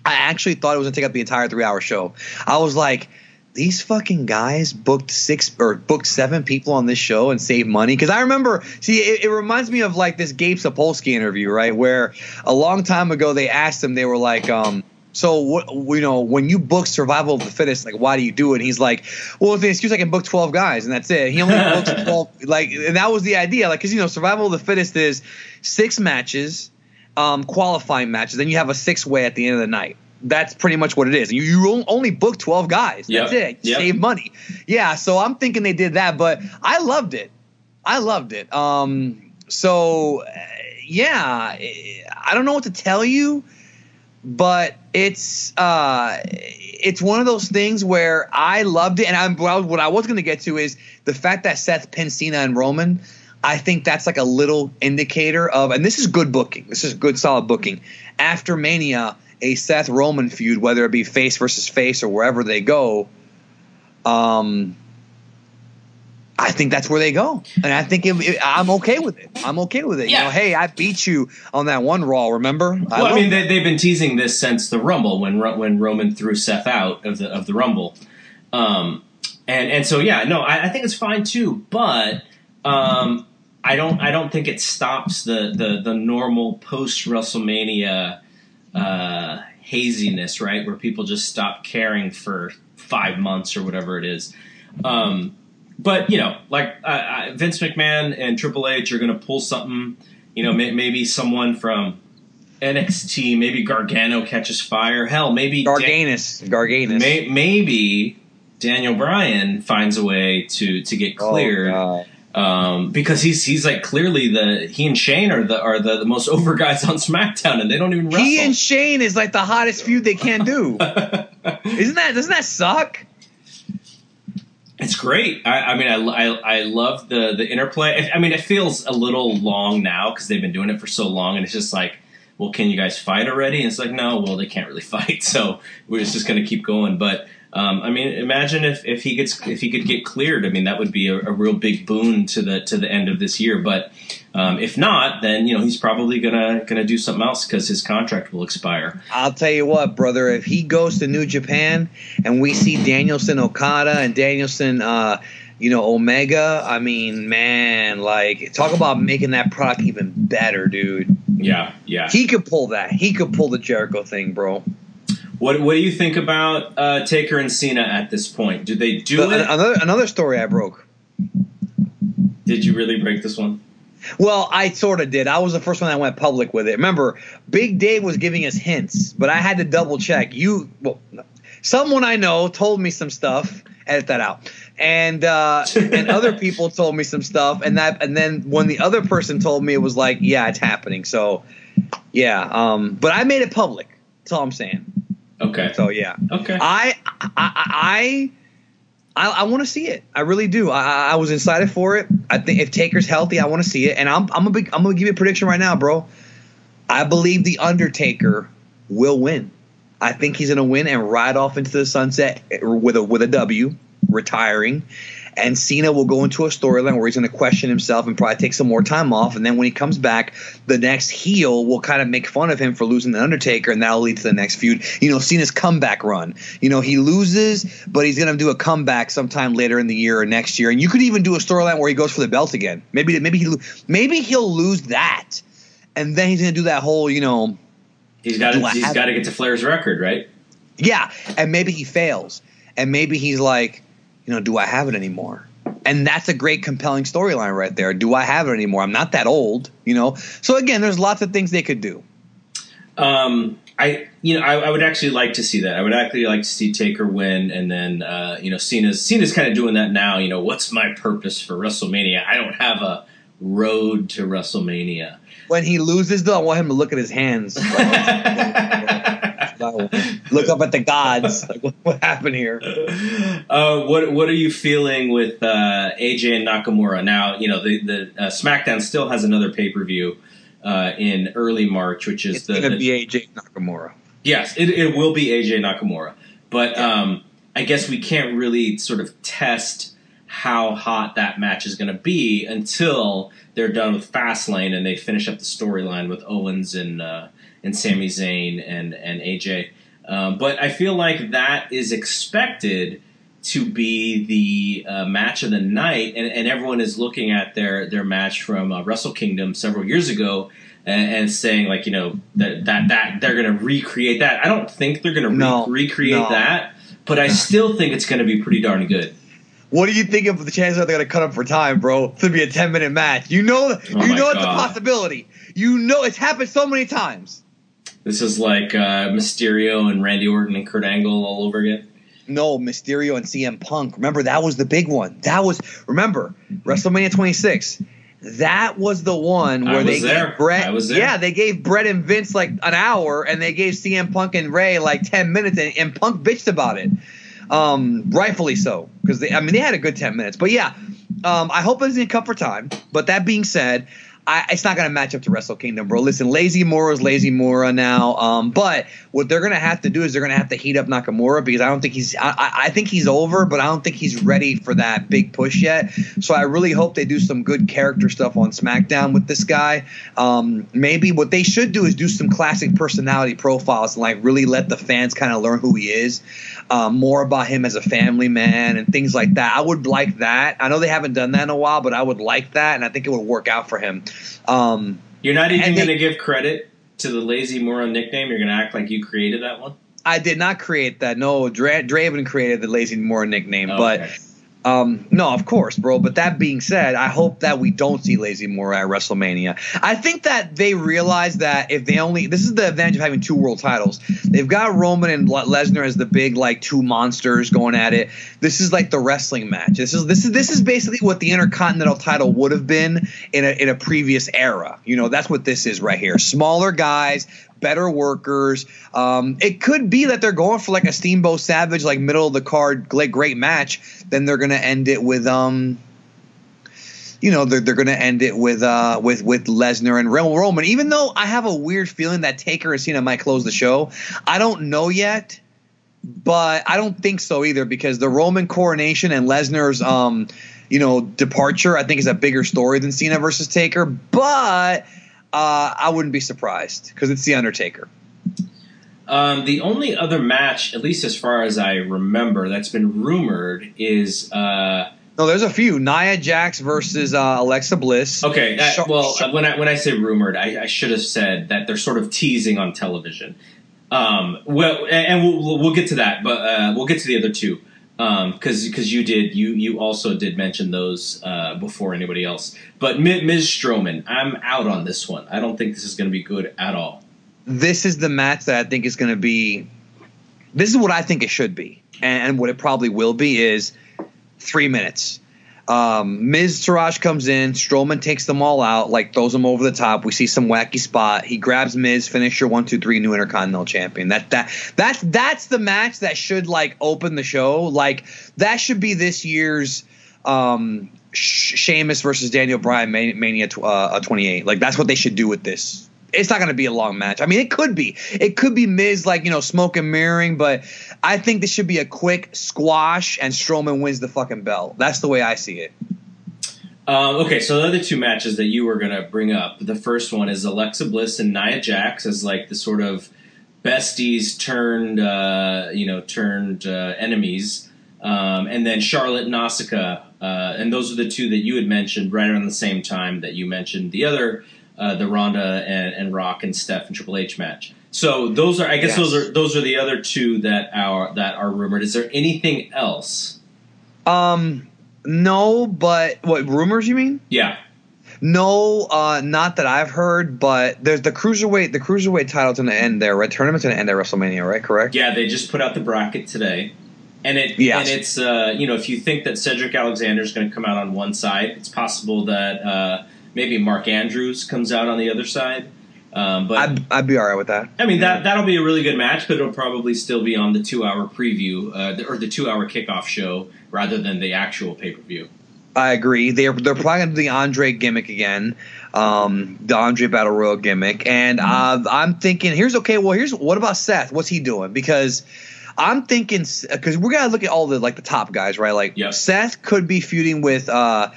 I actually thought it was gonna take up the entire three hour show. I was like, these fucking guys booked six or booked seven people on this show and saved money. Because I remember, see, it, it reminds me of like this Gabe Sapolsky interview, right? Where a long time ago they asked him, they were like, um, so what, you know, when you book Survival of the Fittest, like, why do you do it? And he's like, well, with the excuse I can book twelve guys, and that's it. He only books twelve, like, and that was the idea, like, because you know, Survival of the Fittest is six matches, um, qualifying matches, then you have a six way at the end of the night. That's pretty much what it is. You, you only book twelve guys. That's Yep. it. Yep. Save money. Yeah. So I'm thinking they did that, but I loved it. I loved it. Um. So, uh, yeah, I don't know what to tell you but it's uh it's one of those things where I loved it, and I'm what I was going to get to is the fact that Seth pinned Cena and Roman. I think that's like a little indicator of, and this is good booking. This is good, solid booking. After Mania, a Seth Roman feud, whether it be face versus face or wherever they go, um, I think that's where they go, and I think it, it- I'm okay with it. I'm okay with it. You Yeah. know, hey, I beat you on that one Raw. Remember? Well, I, mean, they, they've been teasing this since the Rumble when when Roman threw Seth out of the of the Rumble, um, and and so yeah, no, I, I think it's fine too, but um, I don't I don't think it stops the the the normal post WrestleMania uh, haziness, right, where people just stop caring for five months or whatever it is. Um, but you know, like uh, uh, Vince McMahon and Triple H are going to pull something. You know, may, maybe someone from NXT, maybe Gargano catches fire. Hell, maybe Dan- Garganus. Garganus. may, maybe Daniel Bryan finds a way to to get Oh, cleared God. Um, because he's he's like clearly the he and Shane are the are the, the most over guys on SmackDown, and they don't even wrestle. he and Shane is like the hottest feud they can do. Isn't that? Doesn't that suck? It's great. I, I mean, I, I, I love the the interplay. I mean, it feels a little long now because they've been doing it for so long, and it's just like, well, can you guys fight already? And it's like, no, well, they can't really fight, so we're just going to keep going. But um, I mean, imagine if, if he gets if he could get cleared. I mean, that would be a, a real big boon to the to the end of this year. But um, if not, then you know he's probably gonna gonna do something else because his contract will expire. I'll tell you what, brother. If he goes to New Japan and we see Danielson Okada and Danielson, uh, you know Omega, I mean, man, like talk about making that product even better, dude. Yeah, yeah. He could pull that. He could pull the Jericho thing, bro. What what do you think about uh, Taker and Cena at this point? Do they do But it? another another story I broke. Did you really break this one? Well, I sort of did. I was the first one that went public with it. Remember, Big Dave was giving us hints, but I had to double check. You, well, someone I know told me some stuff. Edit that out. And uh, and other people told me some stuff, and that and then when the other person told me, it was like, yeah, it's happening. So, yeah. Um, but I made it public. That's all I'm saying. Okay. So yeah. Okay. I I I I, I want to see it. I really do. I, I- was excited for it. I think if Taker's healthy, I want to see it. And I'm I'm gonna be, I'm gonna give you a prediction right now, bro. I believe the Undertaker will win. I think he's gonna win and ride off into the sunset with a with a W, retiring. And Cena will go into a storyline where he's going to question himself and probably take some more time off. And then when he comes back, the next heel will kind of make fun of him for losing the Undertaker, and that'll lead to the next feud. You know, Cena's comeback run. You know, he loses, but he's going to do a comeback sometime later in the year or next year. And you could even do a storyline where he goes for the belt again. Maybe maybe he maybe he'll lose that, and then he's going to do that whole you know He's got I he's got to get to Flair's record, right? Yeah, and maybe he fails, and maybe he's like, you know, do I have it anymore? And that's a great, compelling storyline right there. Do I have it anymore? I'm not that old, you know. So again, there's lots of things they could do. Um, I you know I, I would actually like to see that. I would actually like to see Taker win, and then uh, you know Cena's Cena's kind of doing that now. You know, what's my purpose for WrestleMania? I don't have a road to WrestleMania. When he loses, though, I want him to look at his hands, look up at the gods. Like, what, what happened here? Uh, what what are you feeling with uh, AJ and Nakamura now? You know the the uh, SmackDown still has another pay per view uh, in early March, which is It's the, gonna be AJ Nakamura. Yes, it, it will be AJ Nakamura, but um, I guess we can't really sort of test how hot that match is going to be until they're done with Fastlane and they finish up the storyline with Owens and uh, and Sami Zayn and and AJ. Um, but I feel like that is expected to be the uh, match of the night, and, and everyone is looking at their their match from uh, Wrestle Kingdom several years ago. And, and saying like you know that that that they're going to recreate that. I don't think they're going to re- No, recreate no. that, but I still think it's going to be pretty darn good. What do you think of the chances that they're gonna cut up for time, bro? To be a ten minute match. You know, Oh you know it's a possibility. You know it's happened so many times. This is like uh, Mysterio and Randy Orton and Kurt Angle all over again. No, Mysterio and CM Punk. Remember that was the big one. That was remember WrestleMania 26. That was the one where they there. gave Bret. I was there. Yeah, they gave Bret and Vince like an hour, and they gave CM Punk and Rey like 10 minutes, and, and Punk bitched about it. Um, rightfully so, because they. I mean, they had a good 10 minutes. But yeah, um, I hope it doesn't cut for time. But that being said. I, it's not going to match up to Wrestle Kingdom, bro. Listen, Lazy Mora is Lazy Mora now. Um, but what they're going to have to do is they're going to have to heat up Nakamura because I don't think he's. I I think he's over, but I don't think he's ready for that big push yet. So I really hope they do some good character stuff on SmackDown with this guy. Um, maybe what they should do is do some classic personality profiles and like really let the fans kind of learn who he is, um, more about him as a family man and things like that. I would like that. I know they haven't done that in a while, but I would like that, and I think it would work out for him. Um, You're not even going to give credit to the Lazy Moron nickname. You're going to act like you created that one. I did not create that. No, Dra- Draven created the Lazy moron nickname, Oh, but okay. Um, no, of course, bro. But that being said, I hope that we don't see Lazy Moore at WrestleMania. I think that they realize that if they only this is the advantage of having two world titles. They've got Roman and Le- Lesnar as the big like two monsters going at it. This is like the wrestling match. This is this is this is basically what the Intercontinental title would have been in a in a previous era. You know, that's what this is right here. Smaller guys, better workers. Um, it could be that they're going for like a Steamboat Savage, like middle of the card, great, great match. Then they're gonna end it with um, you know, they're they're gonna end it with uh with with Lesnar and Ro- Roman. Even though I have a weird feeling that Taker and Cena might close the show, I don't know yet. But I don't think so either because the Roman coronation and Lesnar's um, you know, departure I think is a bigger story than Cena versus Taker. But uh, I wouldn't be surprised because it's the Undertaker. Um, the only other match, at least as far as I remember, that's been rumored is uh, No, there's a few. Nia Jax versus uh, Alexa Bliss. okay. uh, Sure- well, uh, when I when I say rumored, I, I should have said that they're sort of teasing on television. Um, well, and- we'll we'll get to that, but uh, we'll get to the other two because because you did you you also did mention those uh, before anybody else. But Mi- Miz Strowman, I'm out on this one. I don't think this is going to be good at all. This is the match that I think is going to be. This is what I think it should be, and, and what it probably will be is three minutes. Um, Miztourage comes in, Strowman takes them all out, like throws them over the top. We see some wacky spot. He grabs Miz, finisher one, two, three, new Intercontinental Champion. That that that's that's the match that should like open the show. Like that should be this year's um, Sheamus versus Daniel Bryan Man- Mania tw- uh, 28. Like that's what they should do with this. It's not going to be a long match. I mean, it could be. It could be Miz like you know smoke and mirroring, but I think this should be a quick squash and Strowman wins the fucking belt. That's the way I see it. Um, okay, so the other two matches that you were going to bring up, the first one is Alexa Bliss and Nia Jax as like the sort of besties turned, uh, you know, turned uh, enemies, um, and then Charlotte and Asuka, uh, and those are the two that you had mentioned right around the same time that you mentioned the other, uh, the Ronda and, and Rock and Steph and Triple H match. So those are, I guess, Yes. those are those are the other two that are that are rumored. Is there anything else? Um, no, but what rumors you mean? Yeah. No, uh, not that I've heard, but there's the cruiserweight. The cruiserweight title's going to end there, right? Tournament's going to end at WrestleMania, right? Correct. Yeah, they just put out the bracket today, and it Yes. and it's uh, you know if you think that Cedric Alexander is going to come out on one side, it's possible that uh, maybe Mark Andrews comes out on the other side. Um, but I'd, I'd be all right with that. I mean that that'll be a really good match, but it'll probably still be on the two hour preview uh, the- or the two hour kickoff show rather than the actual pay per view. I agree. They're they're probably going to do the Andre gimmick again, um, the Andre Battle Royal gimmick, and uh, I'm thinking, here's okay. Well, here's what about Seth? What's he doing? Because I'm thinking because we're gonna look at all the like the top guys, right? Like Yep. Seth could be feuding with uh,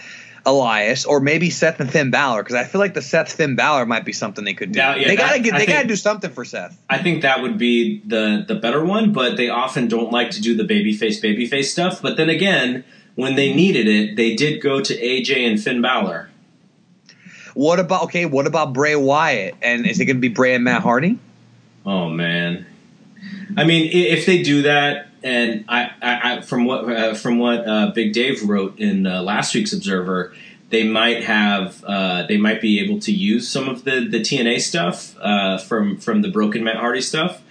Elias, or maybe Seth and Finn Balor, because I feel like the Seth Finn Balor might be something they could do. Now, yeah, they gotta that- get, they think- gotta do something for Seth. I think that would be the the better one, but they often don't like to do the babyface babyface stuff. But then again, when they needed it, they did go to AJ and Finn Balor. What about okay? What about Bray Wyatt? And is it going to be Bray and Matt Hardy? Oh man, I mean, if they do that, and I, I, I from what uh, from what uh, Big Dave wrote in uh, last week's Observer, they might have uh, they might be able to use some of the the TNA stuff uh, from from the Broken Matt Hardy stuff.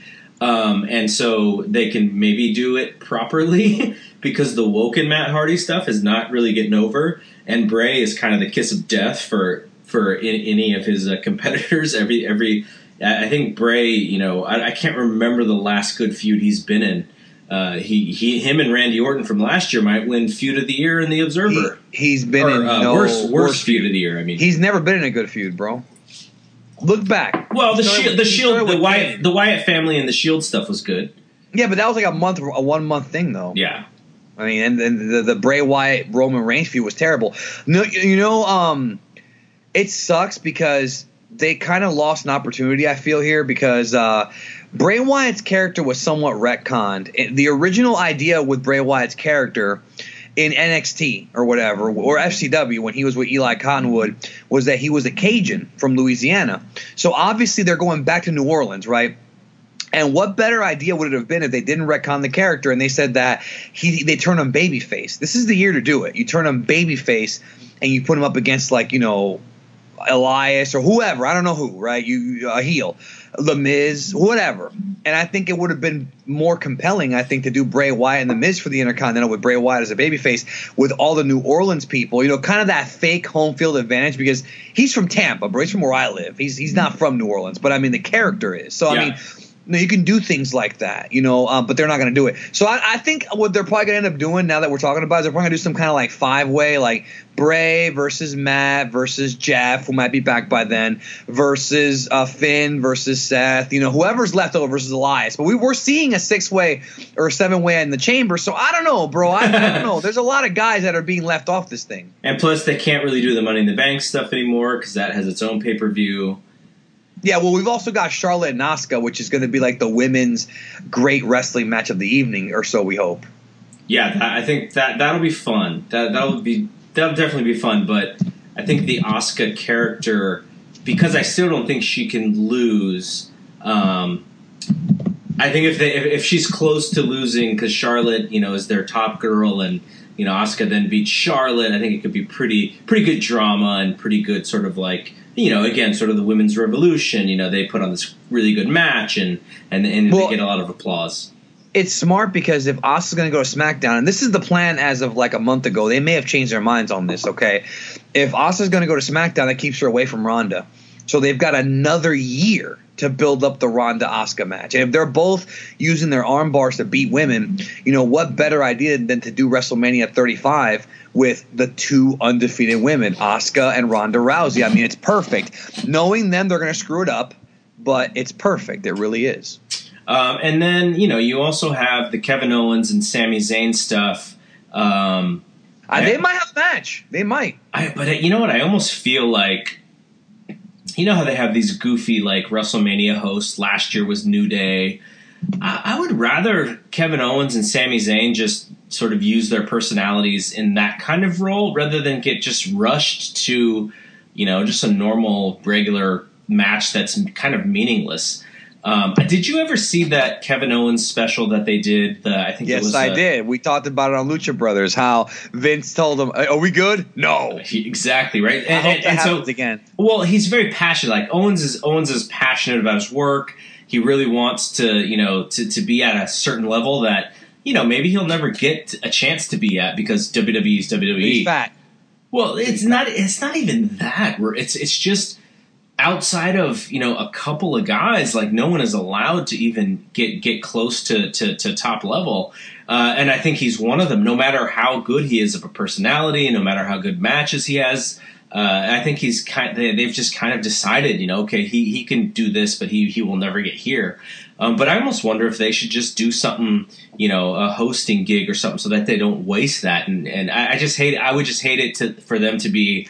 Um, and so they can maybe do it properly because the woken Matt Hardy stuff is not really getting over, and Bray is kind of the kiss of death for for in, any of his uh, competitors. Every every I think Bray, you know, I, I can't remember the last good feud he's been in. Uh, he he him and Randy Orton from last year might win feud of the year in the Observer. he's been or in uh, no worst worst feud of the year. I mean, He's never been in a good feud, bro. Look back. well, the shield, the shield, the Wyatt, Kane. the Wyatt family and the Shield stuff was good. Yeah, but that was like a month, a one month thing, though. Yeah, I mean, and, and the, the Bray Wyatt Roman Reigns feud was terrible. No, you know, um, it sucks because they kind of lost an opportunity. I feel here because uh, Bray Wyatt's character was somewhat retconned. The original idea with Bray Wyatt's character in NXT or whatever or FCW when he was with Eli Cottonwood was that he was a Cajun from Louisiana. So obviously they're going back to New Orleans, right? And what better idea would it have been if they didn't retcon the character and they said that he they turn him babyface? This is the year to do it. You turn him babyface and you put him up against like you know Elias or whoever. I don't know who, right? You- a heel, The Miz, whatever. And I think it would have been more compelling. I think to do Bray Wyatt and The Miz for the Intercontinental with Bray Wyatt as a babyface with all the New Orleans people. You know, kind of that fake home field advantage because he's from Tampa, bro. He's from where I live. He's he's not from New Orleans, but I mean the character is. So I mean. No, you can do things like that, you know, um, but they're not going to do it. So I, I think what they're probably going to end up doing now that we're talking about is they're probably going to do some kind of like five way, like Bray versus Matt versus Jeff, who might be back by then, versus uh, Finn versus Seth, you know, whoever's left over versus Elias. But we were seeing a six way or a seven way in the chamber. So I don't know, bro. I, I don't know. There's a lot of guys that are being left off this thing. and plus they can't really do the Money in the Bank stuff anymore because that has its own pay per view. Yeah, well, we've also got Charlotte and Asuka, which is going to be like the women's great wrestling match of the evening, or so we hope. Yeah, I think that that'll be fun. That that'll be that'll definitely be fun. But I think the Asuka character, because I still don't think she can lose. Um, I think if they if, if she's close to losing, because Charlotte, you know, is their top girl, and you know Asuka then beats Charlotte, I think it could be pretty pretty good drama and pretty good sort of like you know again sort of the women's revolution. You know, they put on this really good match and and and Well- they get a lot of applause. It's smart because if Asuka's going to go to SmackDown, and this is the plan as of like a month ago, they may have changed their minds on this. Okay, if Asuka's going to go to SmackDown, that keeps her away from Ronda, so they've got another year to build up the Ronda Asuka match. And if they're both using their arm bars to beat women, you know what better idea than to do WrestleMania 35 with the two undefeated women, Asuka and Ronda Rousey? I mean, it's perfect. Knowing them, they're going to screw it up, but it's perfect. It really is. Um, and then you know you also have the Kevin Owens and Sami Zayn stuff. Um, Uh, They might have a match. They might. I, but you know what? I almost feel like you know how they have these goofy like WrestleMania hosts. Last year was New Day. I, I would rather Kevin Owens and Sami Zayn just sort of use their personalities in that kind of role rather than get just rushed to you know just a normal regular match that's kind of meaningless. Um, did you ever see that Kevin Owens special that they did? The I think it Yes, was I uh, did. We talked about it on Lucha Brothers. How Vince told him, "Are we good? No." He- Exactly right, I and, hope and- that and so again. Well, he's very passionate. Like Owens is Owens is passionate about his work. He really wants to, you know, to, to be at a certain level that, you know, maybe he'll never get a chance to be at because WWE is WWE. He's fat. Well, it's not. It's not even that. We're, it's it's just outside of you know a couple of guys. Like no one is allowed to even get get close to to, to top level. Uh, and I think he's one of them. No matter how good he is of a personality, no matter how good matches he has, Uh, I think he's kind. They, they've just kind of decided, you know, okay, he he can do this, but he he will never get here. Um, but I almost wonder if they should just do something, you know, a hosting gig or something, so that they don't waste that. And and I, I just hate. I would just hate it to for them to be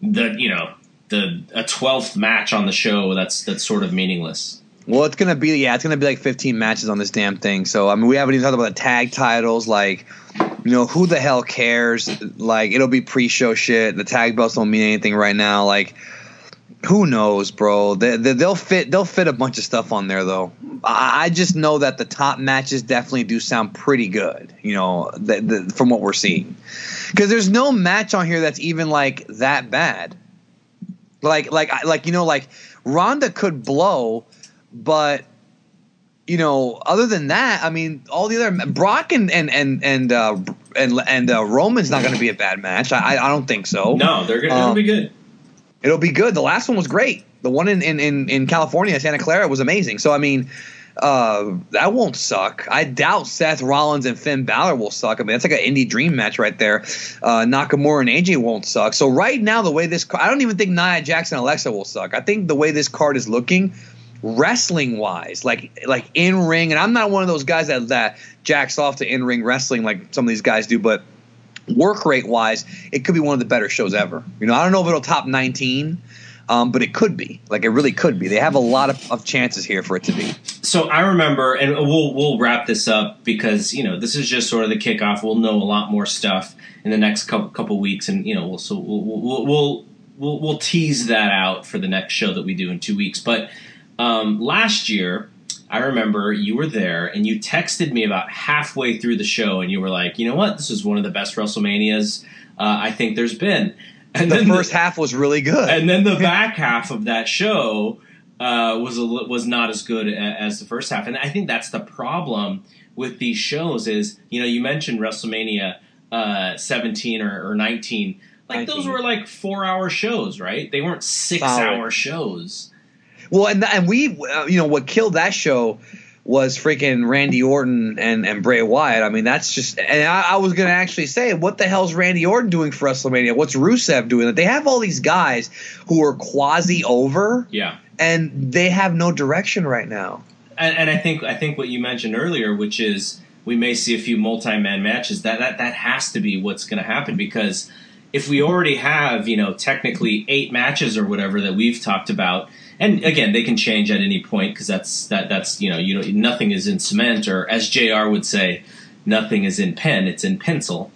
the you know the a twelfth match on the show. That's that's sort of meaningless. Well, it's gonna be yeah, it's gonna be like 15 matches on this damn thing. So I mean, we haven't even talked about the tag titles. Like, you know, who the hell cares? Like, it'll be pre-show shit. The tag belts don't mean anything right now. Like, who knows, bro? They, they, they'll fit they'll fit a bunch of stuff on there though. I, I just know that the top matches definitely do sound pretty good. You know, the, the, from what we're seeing, because there's no match on here that's even like that bad. Like like like you know like Ronda could blow but you know, other than that, I mean, all the other Brock and and and and uh, and and uh, Roman's not going to be a bad match. I I don't think so. No, they're gonna Um, be good. It'll be good. The last one was great. The one in in in, in California, Santa Clara, was amazing. So I mean. Uh, that won't suck. I doubt Seth Rollins and Finn Balor will suck. I mean, that's like an indie dream match right there. Uh, Nakamura and AJ won't suck. So right now, the way this, I don't even think Nia Jackson and Alexa will suck. I think the way this card is looking, wrestling wise, like like in ring, and I'm not one of those guys that that jacks off to in ring wrestling like some of these guys do, but work rate wise, it could be one of the better shows ever. You know, I don't know if it'll top 19, um, but it could be. Like it really could be. They have a lot of, of chances here for it to be. So I remember, and we'll we'll wrap this up because you know this is just sort of the kickoff. We'll know a lot more stuff in the next couple couple weeks, and you know we'll so we'll we'll we'll, we'll, we'll tease that out for the next show that we do in two weeks. But um, last year, I remember you were there and you texted me about halfway through the show, and you were like, you know what, this is one of the best WrestleManias uh, I think there's been. And The first half was really good. and then the back half of that show uh, was a, was not as good a, as the first half, and I think that's the problem with these shows. Is you know you mentioned WrestleMania uh, 17 or, or 19, like those were like four hour shows, right? They weren't six Solid. hour shows. Well, and and we, uh, you know, what killed that show was freaking Randy Orton and, and Bray Wyatt. I mean, that's just. And I, I was going to actually say, what the hell's Randy Orton doing for WrestleMania? What's Rusev doing? They have all these guys who are quasi over, Yeah. and they have no direction right now. and, and I think I think what you mentioned earlier, which is we may see a few multi-man matches. That that that has to be what's going to happen because if we already have you know technically eight matches or whatever that we've talked about, and again they can change at any point because that's that that's you know you know nothing is in cement or as Jr. would say, nothing is in pen. It's in pencil.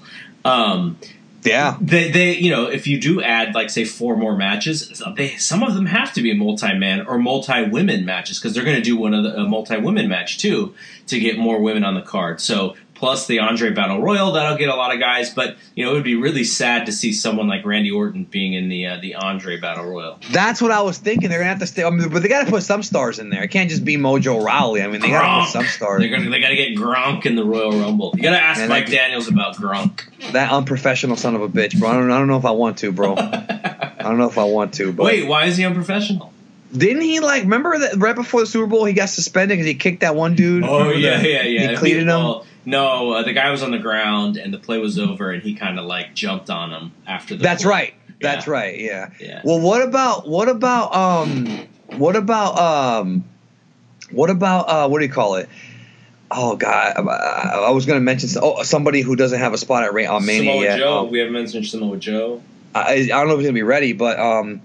Um, Yeah. they, they, you know, if you do add like say four more matches, they some of them have to be multi-man or multi-women matches because they're going to do one of the a multi-women match too to get more women on the card. So plus the Andre Battle Royal that'll get a lot of guys, but you know it would be really sad to see someone like Randy Orton being in the uh, the Andre Battle Royal. That's what I was thinking. They're gonna have to stay, I mean, but they got to put some stars in there. It can't just be Mojo Rawley. I mean, they got to put some stars. They're gonna they got to get Gronk in the Royal Rumble. You got to ask Man, Mike that- Daniels about Gronk. That unprofessional son of a bitch, bro. I don't, I don't know if I want to, bro. I don't know if I want to. But Wait, why is he unprofessional? didn't he like remember that right before the Super Bowl he got suspended because he kicked that one dude? Oh yeah, that? yeah, yeah. He cleated him. Well, no, uh, the guy was on the ground and the play was over, and he kind of like jumped on him after the. That's play. right. That's Yeah. right. Yeah. Yeah. Well, what about what about um what about um what about uh what do you call it? Oh God, I, I was going to mention oh, somebody who doesn't have a spot at on Mania Samoa yet. Joe. Um, we haven't mentioned Samoa Joe. I, I don't know if he's gonna be ready, but um,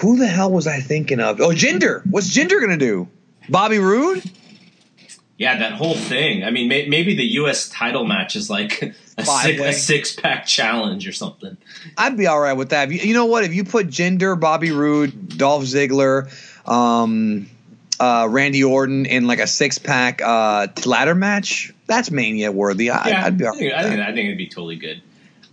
who the hell was I thinking of? Oh, Jinder. What's Jinder gonna do? Bobby Roode? Yeah, that whole thing. I mean, may, maybe the U.S. title match is like a, six, a six pack challenge or something. I'd be all right with that. You, you know what? If you put Jinder, Bobby Roode, Dolph Ziggler, um, uh, Randy Orton in like a six pack uh, ladder match, that's mania worthy. I, Yeah, I'd be I think, with I, think. I think it'd be totally good.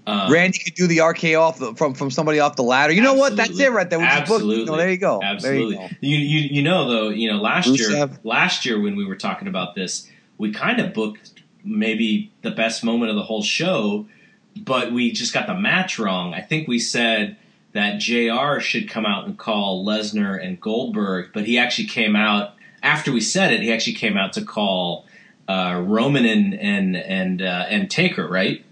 Um, Randy could do the RK off the, from from somebody off the ladder. You know what? That's it right there. We just booked- Absolutely. no, there you go. Absolutely. You go. You, you you know though you know last year last year when we were talking about this we kind of booked maybe the best moment of the whole show, but we just got the match wrong. I think we said that Jr. should come out and call Lesnar and Goldberg, but he actually came out after we said it. He actually came out to call uh, Roman and and and uh, and Taker, right?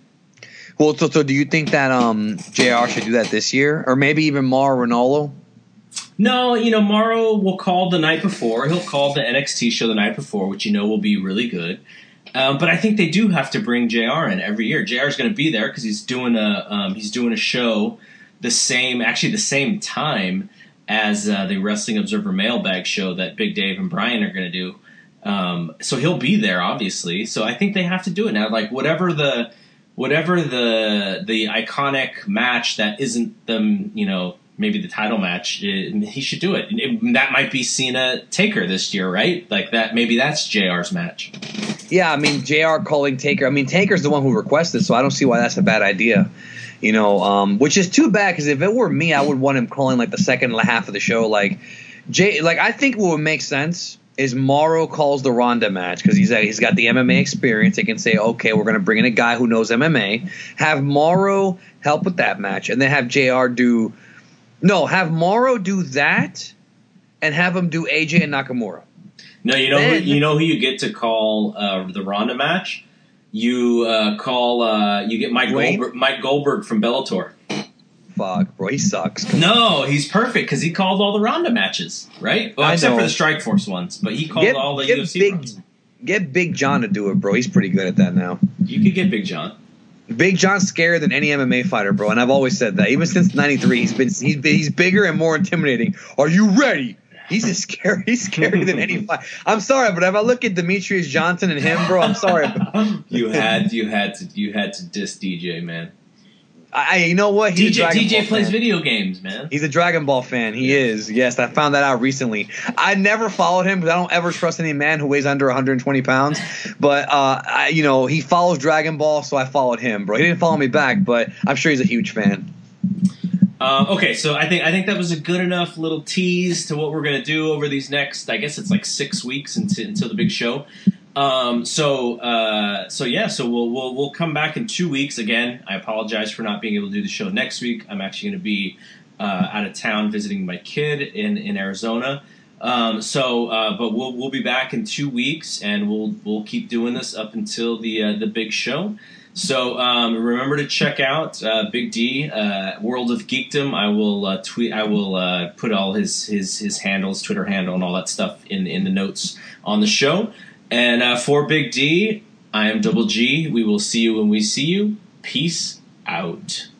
Well, so, so do you think that um Jr. should do that this year, or maybe even Mauro Ranallo? No, you know, Mauro will call the night before. He'll call the NXT show the night before, which you know will be really good. Um, but I think they do have to bring Jr. in every year. Jr. is going to be there because he's doing a um, he's doing a show the same actually the same time as uh, the Wrestling Observer Mailbag show that Big Dave and Brian are going to do. Um, so he'll be there, obviously. So I think they have to do it now. Like whatever the whatever the the iconic match that isn't them, you know, maybe the title match, it, he should do it. it. That might be Cena Taker this year, right? Like that. Maybe that's Jr's match. Yeah, I mean Jr. calling Taker. I mean Taker's the one who requested, so I don't see why that's a bad idea. You know, um, which is too bad because if it were me, I would want him calling like the second half of the show. Like Jay, like I think what would make sense is Mauro calls the Ronda match because he's he's got the MMA experience. They can say, okay, we're going to bring in a guy who knows MMA. Have Mauro help with that match, and then have Jr. do no, have Mauro do that, and have him do AJ and Nakamura. No, you know Then- who, you know who you get to call uh, the Ronda match. You uh, call uh, you get Mike Goldberg, Mike Goldberg from Bellator. Fuck, bro, he sucks. No, he's perfect because he called all the Ronda matches, right? Well, I except know. for the Strikeforce ones, but he called Get- all the get UFC big- ones. Get Big John to do it, bro. He's pretty good at that now. You could get Big John. Big John's scarier than any MMA fighter, bro, and I've always said that. Even since '93, he's been he's he's bigger and more intimidating. Are you ready? He's as scary. He's scarier than any fight. I'm sorry, but if I look at Demetrious Johnson and him, bro, I'm sorry. But you had you had to you had to diss DJ man. I, you know what? He's DJ DJ Ball plays fan. video games, man. He's a Dragon Ball fan. He is. Yes, I found that out recently. I never followed him because I don't ever trust any man who weighs under 120 pounds. But uh, I, you know, he follows Dragon Ball, so I followed him, bro. He didn't follow me back, but I'm sure he's a huge fan. Um, okay, so I think I think that was a good enough little tease to what we're gonna do over these next. I guess it's like six weeks until, until the big show. Um, so uh, so yeah, so we'll we'll we'll come back in two weeks again. I apologize for not being able to do the show next week. I'm actually gonna be uh, out of town visiting my kid in in Arizona. Um, so, uh, but we'll we'll be back in two weeks, and we'll we'll keep doing this up until the uh, the big show. So um, remember to check out uh, Big D uh, World of Geekdom. I will tweet. I will put all his his his handles, Twitter handle, and all that stuff in in the notes on the show. And uh, for Big D, I am Double G. We will see you when we see you. Peace out.